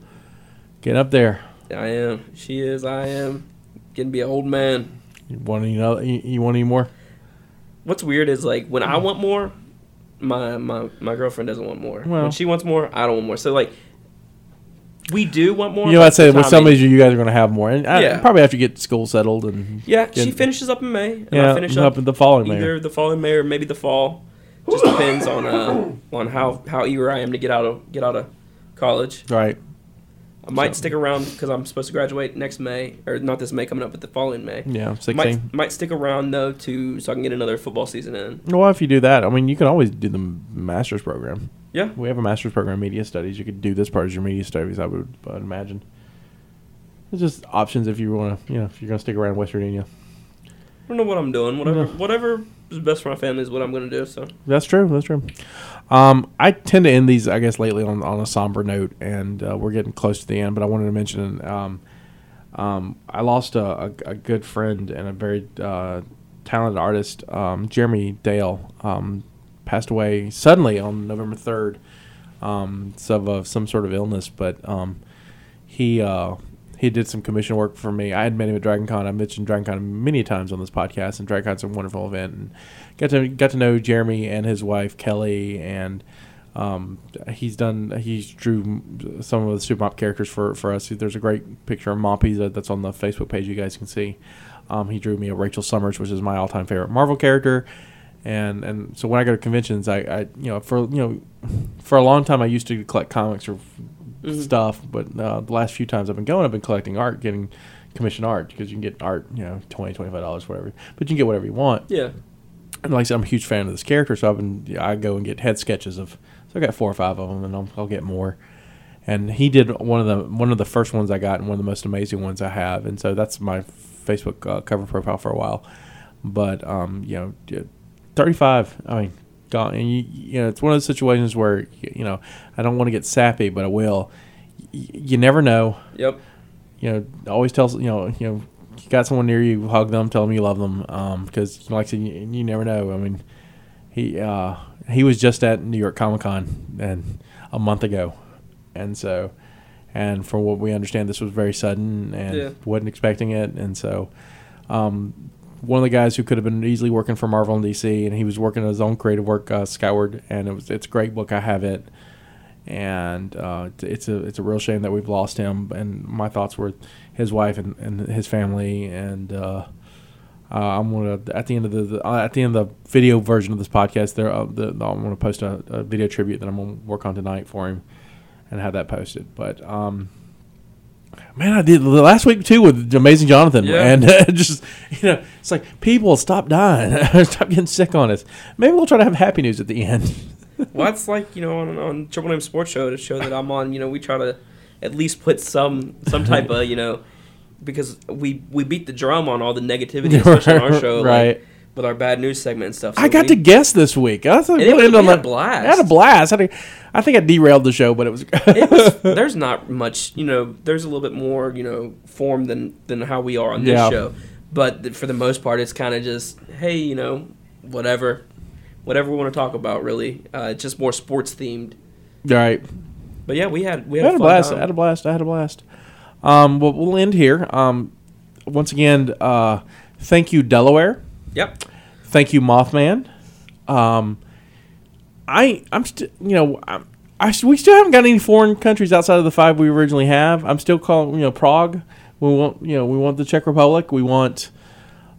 Speaker 2: getting up there.
Speaker 3: I am. She is. I am. Getting to be an old man.
Speaker 2: You want any? other- You, you want any more?
Speaker 3: What's weird is like when I want more, my my my girlfriend doesn't want more.
Speaker 2: Well-
Speaker 3: when she wants more, I don't want more. So like, we do want more.
Speaker 2: You know, I'd say with some of you guys are going to have more, and I,
Speaker 3: Yeah.
Speaker 2: probably after you get school settled and
Speaker 3: Yeah, she finishes up in May, and
Speaker 2: yeah,
Speaker 3: I finish
Speaker 2: up
Speaker 3: up
Speaker 2: in the following
Speaker 3: either
Speaker 2: May.
Speaker 3: the following May or maybe the fall. Just depends on uh, on how how eager I am to get out of get out of college.
Speaker 2: Right.
Speaker 3: I might
Speaker 2: So-
Speaker 3: stick around because I'm supposed to graduate next May, or not this May coming up, but the following May.
Speaker 2: Yeah, sixteen.
Speaker 3: Might might stick around though to so I can get another football season in.
Speaker 2: Well, if you do that, I mean, you can always do the master's program.
Speaker 3: Yeah.
Speaker 2: We have a master's program in media studies. You could do this part as your media studies. I would, I would imagine. It's just options if you want to, you know, if you're going to stick around West Virginia.
Speaker 3: I don't know what I'm doing. Whatever
Speaker 2: No.
Speaker 3: whatever is best for my family is what I'm gonna do. So
Speaker 2: That's true. That's true. Um, I tend to end these, I guess, lately on, on a somber note, and uh, we're getting close to the end. But I wanted to mention, um, um, I lost a, a, a good friend and a very uh, talented artist, um, Jeremy Dale, um, passed away suddenly on November third, um, of uh, some sort of illness. But um, he uh, he did some commission work for me. I had met him at Dragon Con. I mentioned Dragon Con many times on this podcast, and Dragon Con's a wonderful event. And got to got to know Jeremy and his wife Kelly, and um, he's done he's drew some of the Super Mop characters for for us. There's a great picture of Moppy that, that's on the Facebook page. You guys can see. Um, he drew me a Rachel Summers, which is my all-time favorite Marvel character. And and so when I go to conventions, I, I you know for you know for a long time I used to collect comics or
Speaker 3: Mhm.
Speaker 2: stuff, but uh, the last few times I've been going, I've been collecting art, getting commission art because you can get art, you know, 20 dollars, whatever. But you can get whatever you want.
Speaker 3: yeah,
Speaker 2: And like I said, I'm a huge fan of this character, so I've been I go and get head sketches of. So I got four or five of them, and I'll, I'll get more. And he did one of the one of the first ones I got, and one of the most amazing ones I have. And so that's my Facebook uh, cover profile for a while. But um, you know, 35. I mean, gone. And you, you know, it's one of those situations where you know I don't want to get sappy, but I will. Y- you never know
Speaker 3: yep.
Speaker 2: you know, always tell you know, you know, you got someone near you, hug them, tell them you love them, Um because like I said, you, you never know. I mean, he uh, he was just at New York Comic Con and a month ago, and so, and from what we understand, this was very sudden and
Speaker 3: Yeah.
Speaker 2: wasn't expecting it, and so, um, one of the guys who could have been easily working for Marvel and DC, and he was working on his own creative work, uh, Skyward, and it was it's a great book. I have it and uh, it's- a it's a real shame that we've lost him. And my thoughts were his wife and, and his family. And uh, uh, I'm gonna at the end of the, the uh, at the end of the video version of this podcast, there uh, the, I'm gonna post a, a video tribute that I'm gonna work on tonight for him and have that posted. But um, man, I did the last week too with Amazing Jonathan,
Speaker 3: Yeah.
Speaker 2: and uh, just you know, it's like people stop dying, stop getting sick on us. Maybe we'll try to have happy news at the end.
Speaker 3: Well, that's like you know on on Triple M Sports Show to show that I'm on. You know, we try to at least put some some type of you know because we we beat the drum on all the negativity, especially on our show, like,
Speaker 2: Right.
Speaker 3: With our bad news segment and stuff.
Speaker 2: I got
Speaker 3: we-
Speaker 2: to guess this week. I thought
Speaker 3: it- we
Speaker 2: on
Speaker 3: had a blast.
Speaker 2: I had a blast. I, had a- I think I derailed the show, but it was.
Speaker 3: it was, there's not much, you know. There's a little bit more, you know, form than than how we are on this
Speaker 2: Yeah.
Speaker 3: show. But th- for the most part, it's kind of just, hey, you know, whatever, whatever we want to talk about. Really, uh, it's just more sports themed.
Speaker 2: All right.
Speaker 3: But yeah, we had we had,
Speaker 2: had a blast.
Speaker 3: time.
Speaker 2: I had a blast. I had a blast. Um, well, we'll end here. Um, once again, uh, Thank you, Delaware.
Speaker 3: Yep.
Speaker 2: Thank you, Mothman. Um, I I'm still you know I'm, I we still haven't got any foreign countries outside of the five we originally have. I'm still calling you know Prague. We want you know we want the Czech Republic. We want.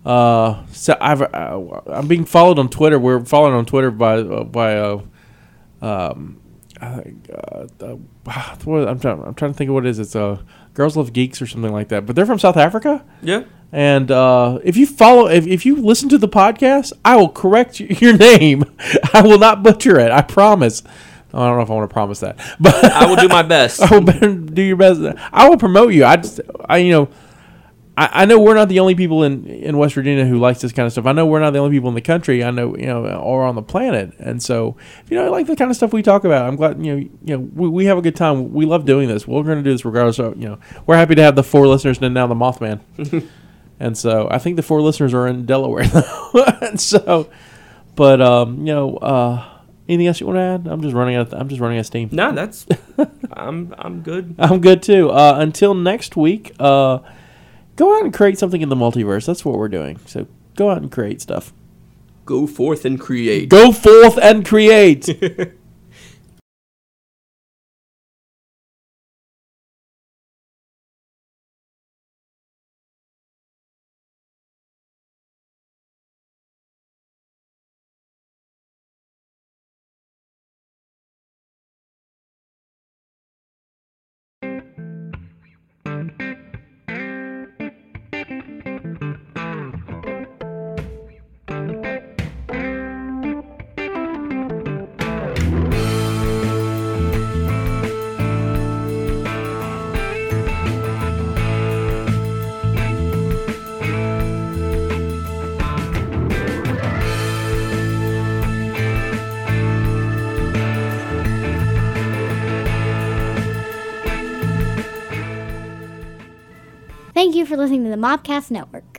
Speaker 2: Uh, so I've uh, I'm being followed on Twitter. We're followed on Twitter by uh, by uh, um, uh, uh, I'm trying I'm trying to think of what it is. It's uh, Girls Love Geeks or something like that. But they're from South Africa.
Speaker 3: Yeah.
Speaker 2: And uh, if you follow, if, if you listen to the podcast, I will correct your name. I will not butcher it. I promise. I don't know if I want to promise that, but
Speaker 3: I will do my best.
Speaker 2: I will do your best. I will promote you. I just, I you know, I, I know we're not the only people in in West Virginia who likes this kind of stuff. I know we're not the only people in the country. I know you know, or on the planet. And so, if you know, I like the kind of stuff we talk about, I'm glad you know, you know, we, we have a good time. We love doing this. We're going to do this regardless of you know. We're happy to have the four listeners and now the Mothman. And so I think the four listeners are in Delaware though. and so, but um, you know, uh, anything else you want to add? I'm just running out. Of, I'm just running out of steam.
Speaker 3: No, that's. I'm I'm good.
Speaker 2: I'm good too. Uh, until next week, uh, go out and create something in the multiverse. That's what we're doing. So go out and create stuff.
Speaker 3: Go forth and create.
Speaker 2: Go forth and create.
Speaker 1: for listening to the Mopcast Network.